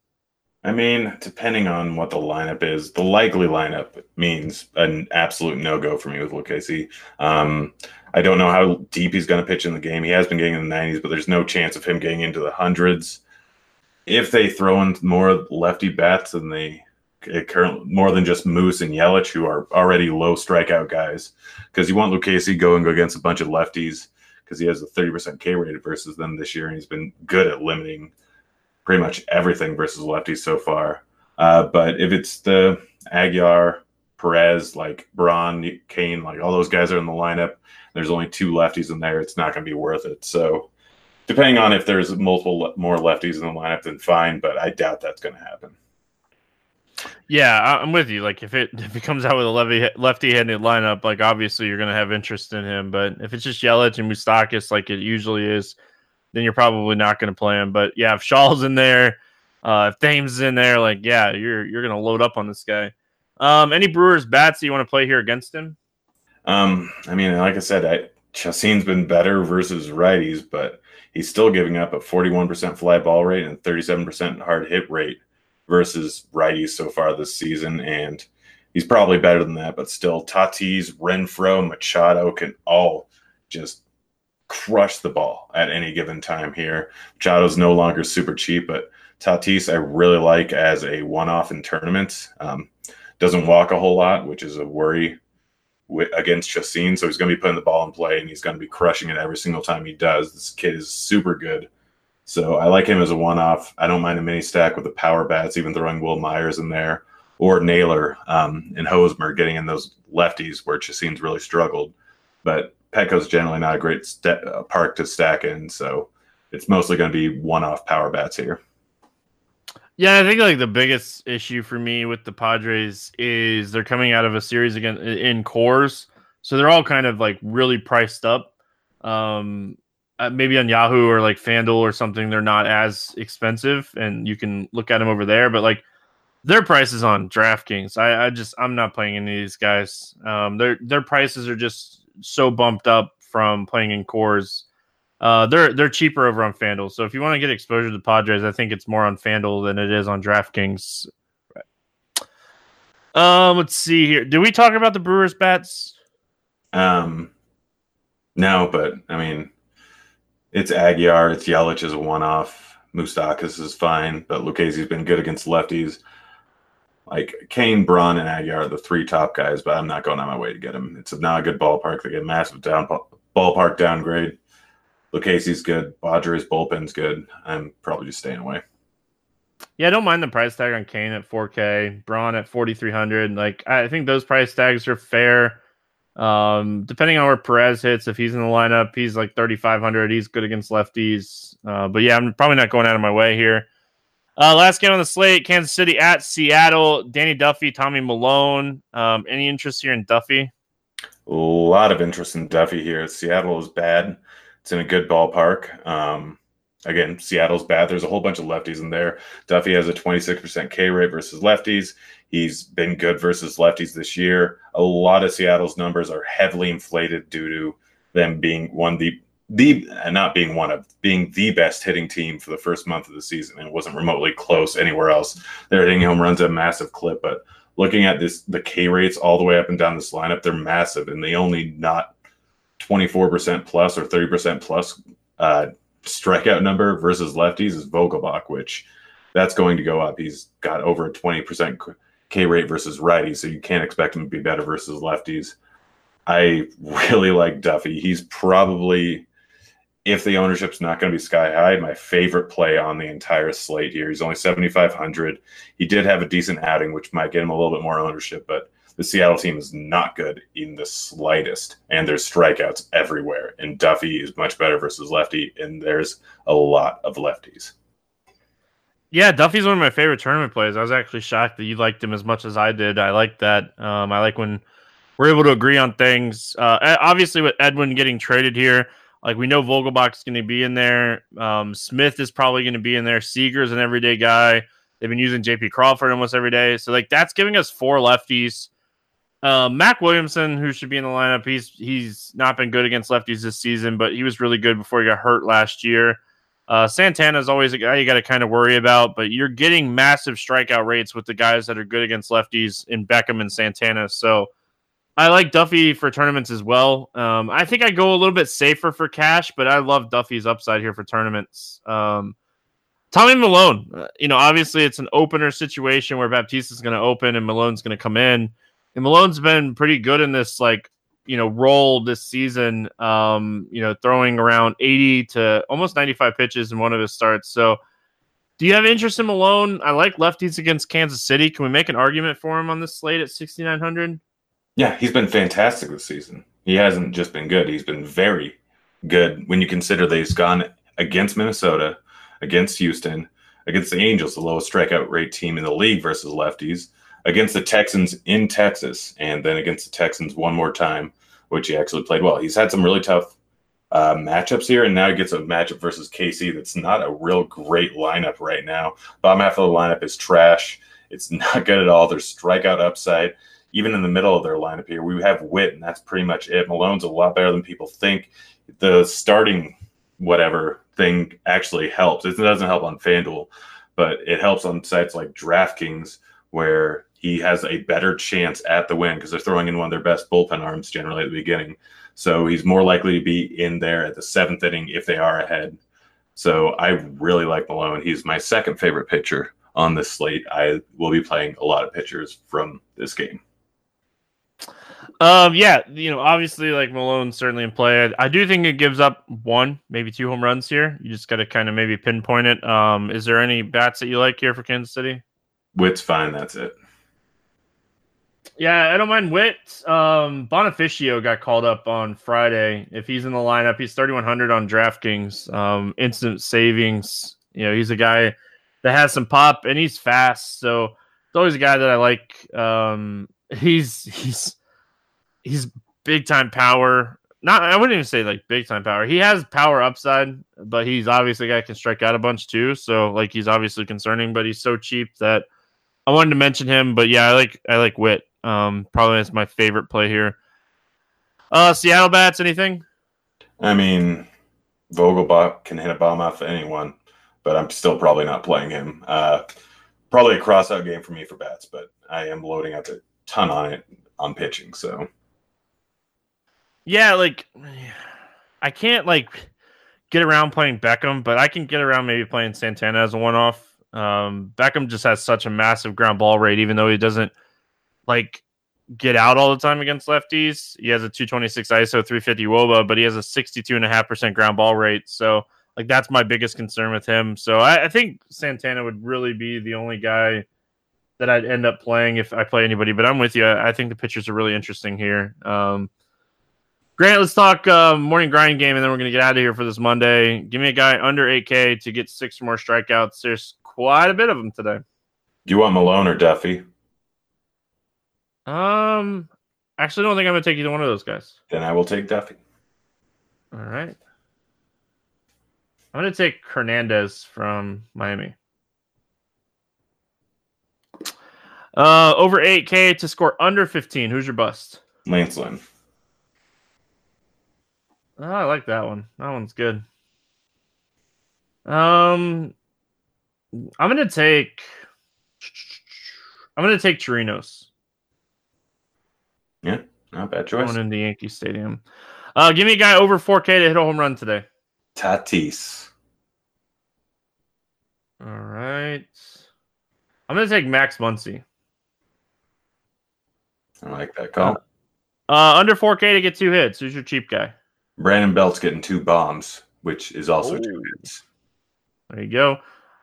I mean, depending on what the lineup is, the likely lineup means an absolute no go for me with Lucchesi. Um, I don't know how deep he's going to pitch in the game. He has been getting in the 90s, but there's no chance of him getting into the hundreds if they throw in more lefty bats than they currently more than just Moose and Yelich, who are already low strikeout guys. Because you want Lucchesi going against a bunch of lefties because he has a 30% K rate versus them this year, and he's been good at limiting pretty much everything versus lefties so far. Uh, but if it's the Aguilar, Perez, like Braun, Cain, like all those guys are in the lineup, there's only two lefties in there, it's not going to be worth it. So depending on if there's multiple more lefties in the lineup, then fine. But I doubt that's going to happen. Yeah, I'm with you. Like if it if it comes out with a lefty lefty-handed lineup, like obviously you're going to have interest in him. But if it's just Yelich and Moustakas, like it usually is, then you're probably not going to play him. But yeah, if Shaw's in there, uh, if Thames in there, like yeah, you're you're going to load up on this guy. Um, any Brewers bats that you want to play here against him? Um, I mean, like I said, I, Chacín's been better versus righties, but he's still giving up a 41% fly ball rate and 37% hard hit rate versus righties so far this season. And he's probably better than that, but still, Tatis, Renfroe, Machado can all just crush the ball at any given time here. Machado's no longer super cheap, but Tatis I really like as a one off in tournaments. Um, doesn't walk a whole lot, which is a worry against Chacín. So he's going to be putting the ball in play and he's going to be crushing it every single time he does. This kid is super good. So I like him as a one off. I don't mind a mini stack with the power bats, even throwing Wil Myers in there or Naylor um, and Hosmer getting in those lefties where Chacín's really struggled. But Petco's generally not a great st- uh, park to stack in. So it's mostly going to be one off power bats here. Yeah, I think like the biggest issue for me with the Padres is they're coming out of a series again in Coors, so they're all kind of like really priced up. Um, uh, maybe on Yahoo or like FanDuel or something, they're not as expensive, and you can look at them over there. But like their prices on DraftKings, I, I just I'm not playing any of these guys. Um, their their prices are just so bumped up from playing in Coors. uh, they're they're cheaper over on FanDuel. So if you want to get exposure to the Padres, I think it's more on FanDuel than it is on DraftKings. Um, let's see here. Did we talk about the Brewers bats? Um, no, but I mean, it's Aguilar, it's Yelich is a one-off. Moustakas is fine, but Lucchesi's been good against lefties. Like Cain, Braun, and Aguilar are the three top guys, but I'm not going on my way to get him. It's not a good ballpark. They get massive down ballpark downgrade. Lucchesi's good. Padres bullpen's good. I'm probably just staying away. Yeah, I don't mind the price tag on Cain at 4K, Braun at 4,300. Like, I think those price tags are fair. Um, depending on where Perez hits, if he's in the lineup, he's like 3,500. He's good against lefties. Uh, but yeah, I'm probably not going out of my way here. Uh, last game on the slate Kansas City at Seattle. Danny Duffy, Tommy Milone. Um, any interest here in Duffy? A lot of interest in Duffy here. Seattle is bad. It's in a good ballpark. Um, again, Seattle's bad. There's a whole bunch of lefties in there. Duffy has a 26% K rate versus lefties. He's been good versus lefties this year. A lot of Seattle's numbers are heavily inflated due to them being one the the not being one of being the best hitting team for the first month of the season, and it wasn't remotely close anywhere else. They're hitting home runs at a massive clip, but looking at this the K rates all the way up and down this lineup, they're massive, and they only not 24% plus or 30% plus uh, strikeout number versus lefties is Vogelbach, which that's going to go up. He's got over a 20% K rate versus righties, so you can't expect him to be better versus lefties. I really like Duffy. He's probably, if the ownership's not going to be sky high, my favorite play on the entire slate here. He's only 7,500. He did have a decent outing, which might get him a little bit more ownership, but the Seattle team is not good in the slightest, and there's strikeouts everywhere. And Duffy is much better versus lefty, and there's a lot of lefties. Yeah, Duffy's one of my favorite tournament plays. I was actually shocked that you liked him as much as I did. I like that. Um, I like when we're able to agree on things. Uh, obviously, with Edwin getting traded here, like we know Vogelbach is going to be in there. Um, Smith is probably going to be in there. Seager's an everyday guy. They've been using JP Crawford almost every day. So like that's giving us four lefties. Uh, Mac Williamson, who should be in the lineup, he's he's not been good against lefties this season, but he was really good before he got hurt last year. Uh, Santana is always a guy you got to kind of worry about, but you're getting massive strikeout rates with the guys that are good against lefties in Beckham and Santana. So I like Duffy for tournaments as well. Um, I think I go a little bit safer for cash, but I love Duffy's upside here for tournaments. Um, Tommy Milone, uh, you know, obviously it's an opener situation where Baptiste is going to open and Milone's going to come in. And Milone's been pretty good in this, like, you know, role this season, um, you know, throwing around 80 to almost 95 pitches in one of his starts. So, do you have interest in Milone? I like lefties against Kansas City. Can we make an argument for him on this slate at 6,900? Yeah, he's been fantastic this season. He hasn't just been good, he's been very good when you consider that he's gone against Minnesota, against Houston, against the Angels, the lowest strikeout rate team in the league versus lefties, against the Texans in Texas, and then against the Texans one more time, which he actually played well. He's had some really tough uh, matchups here, and now he gets a matchup versus KC that's not a real great lineup right now. Bottom half of the lineup is trash. It's not good at all. There's strikeout upside. Even in the middle of their lineup here, we have Whit, and that's pretty much it. Milone's a lot better than people think. The starting whatever thing actually helps. It doesn't help on FanDuel, but it helps on sites like DraftKings where he has a better chance at the win because they're throwing in one of their best bullpen arms generally at the beginning. So he's more likely to be in there at the seventh inning if they are ahead. So I really like Milone. He's my second favorite pitcher on this slate. I will be playing a lot of pitchers from this game. Um, yeah, you know, obviously, like Milone certainly in play. I, I, do think it gives up one, maybe two home runs here. You just got to kind of maybe pinpoint it. Um, is there any bats that you like here for Kansas City? Whit's fine. That's it. Yeah, I don't mind Whit. Um, Bonifacio got called up on Friday. If he's in the lineup, he's 3,100 on DraftKings. Um, instant savings. You know, he's a guy that has some pop and he's fast. So it's always a guy that I like. Um, he's he's he's big time power. Not I wouldn't even say like big time power. He has power upside, but he's obviously a guy can strike out a bunch too. So like he's obviously concerning, but he's so cheap that I wanted to mention him. But yeah, I like I like Whit. Um, probably is my favorite play here. Uh, Seattle bats, anything? I mean, Vogelbach can hit a bomb off anyone, but I'm still probably not playing him. Uh, probably a cross out game for me for bats, but I am loading up a ton on it on pitching. So, yeah, like I can't like get around playing Beckham, but I can get around maybe playing Santana as a one off. Um, Beckham just has such a massive ground ball rate, even though he doesn't like get out all the time against lefties. He has a 226 ISO, 350 WOBA, but he has a 62.5% ground ball rate. So, like, that's my biggest concern with him. So, I, I, think Santana would really be the only guy that I'd end up playing if I play anybody. But I'm with you. I, I think the pitchers are really interesting here. Um, Grant, let's talk uh, morning grind game, and then we're going to get out of here for this Monday. Give me a guy under 8K to get six more strikeouts. There's quite a bit of them today. Do you want Milone or Duffy? Um, actually, don't think I'm gonna take either one of those guys. Then I will take Duffy. All right. I'm gonna take Hernandez from Miami. Uh, over 8K to score under 15. Who's your bust? Lance Lynn. Oh, I like that one. That one's good. Um, I'm gonna take. I'm gonna take Chirinos. Yeah, not bad choice. Going into Yankee Stadium. Uh, give me a guy over 4K to hit a home run today. Tatis. All right. I'm going to take Max Muncy. I like that call. Uh, uh, under 4K to get two hits. Who's your cheap guy? Brandon Belt's getting two bombs, which is also Ooh. two hits. There you go.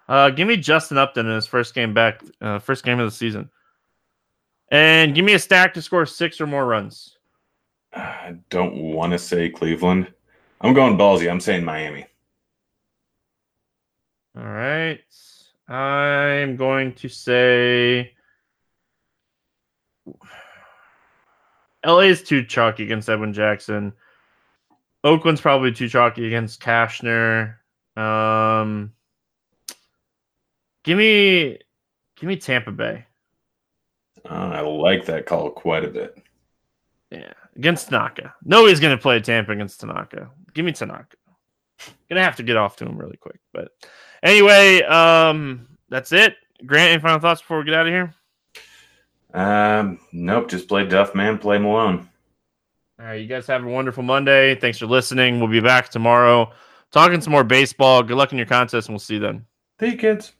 Uh, give me Justin Upton in his first game back, uh, first game of the season. And give me a stack to score six or more runs. I don't want to say Cleveland. I'm going ballsy. I'm saying Miami. All right. I'm going to say LA is too chalky against Edwin Jackson. Oakland's probably too chalky against Cashner. Um, give me, give me Tampa Bay. Uh, I like that call quite a bit. Yeah, against Tanaka. Nobody's going to play Tampa against Tanaka. Give me Tanaka. Gonna have to get off to him really quick. But anyway, um, that's it. Grant, any final thoughts before we get out of here? Um, nope. Just play Duff Man, play Milone. All right, you guys have a wonderful Monday. Thanks for listening. We'll be back tomorrow talking some more baseball. Good luck in your contest, and we'll see you then. See you, kids.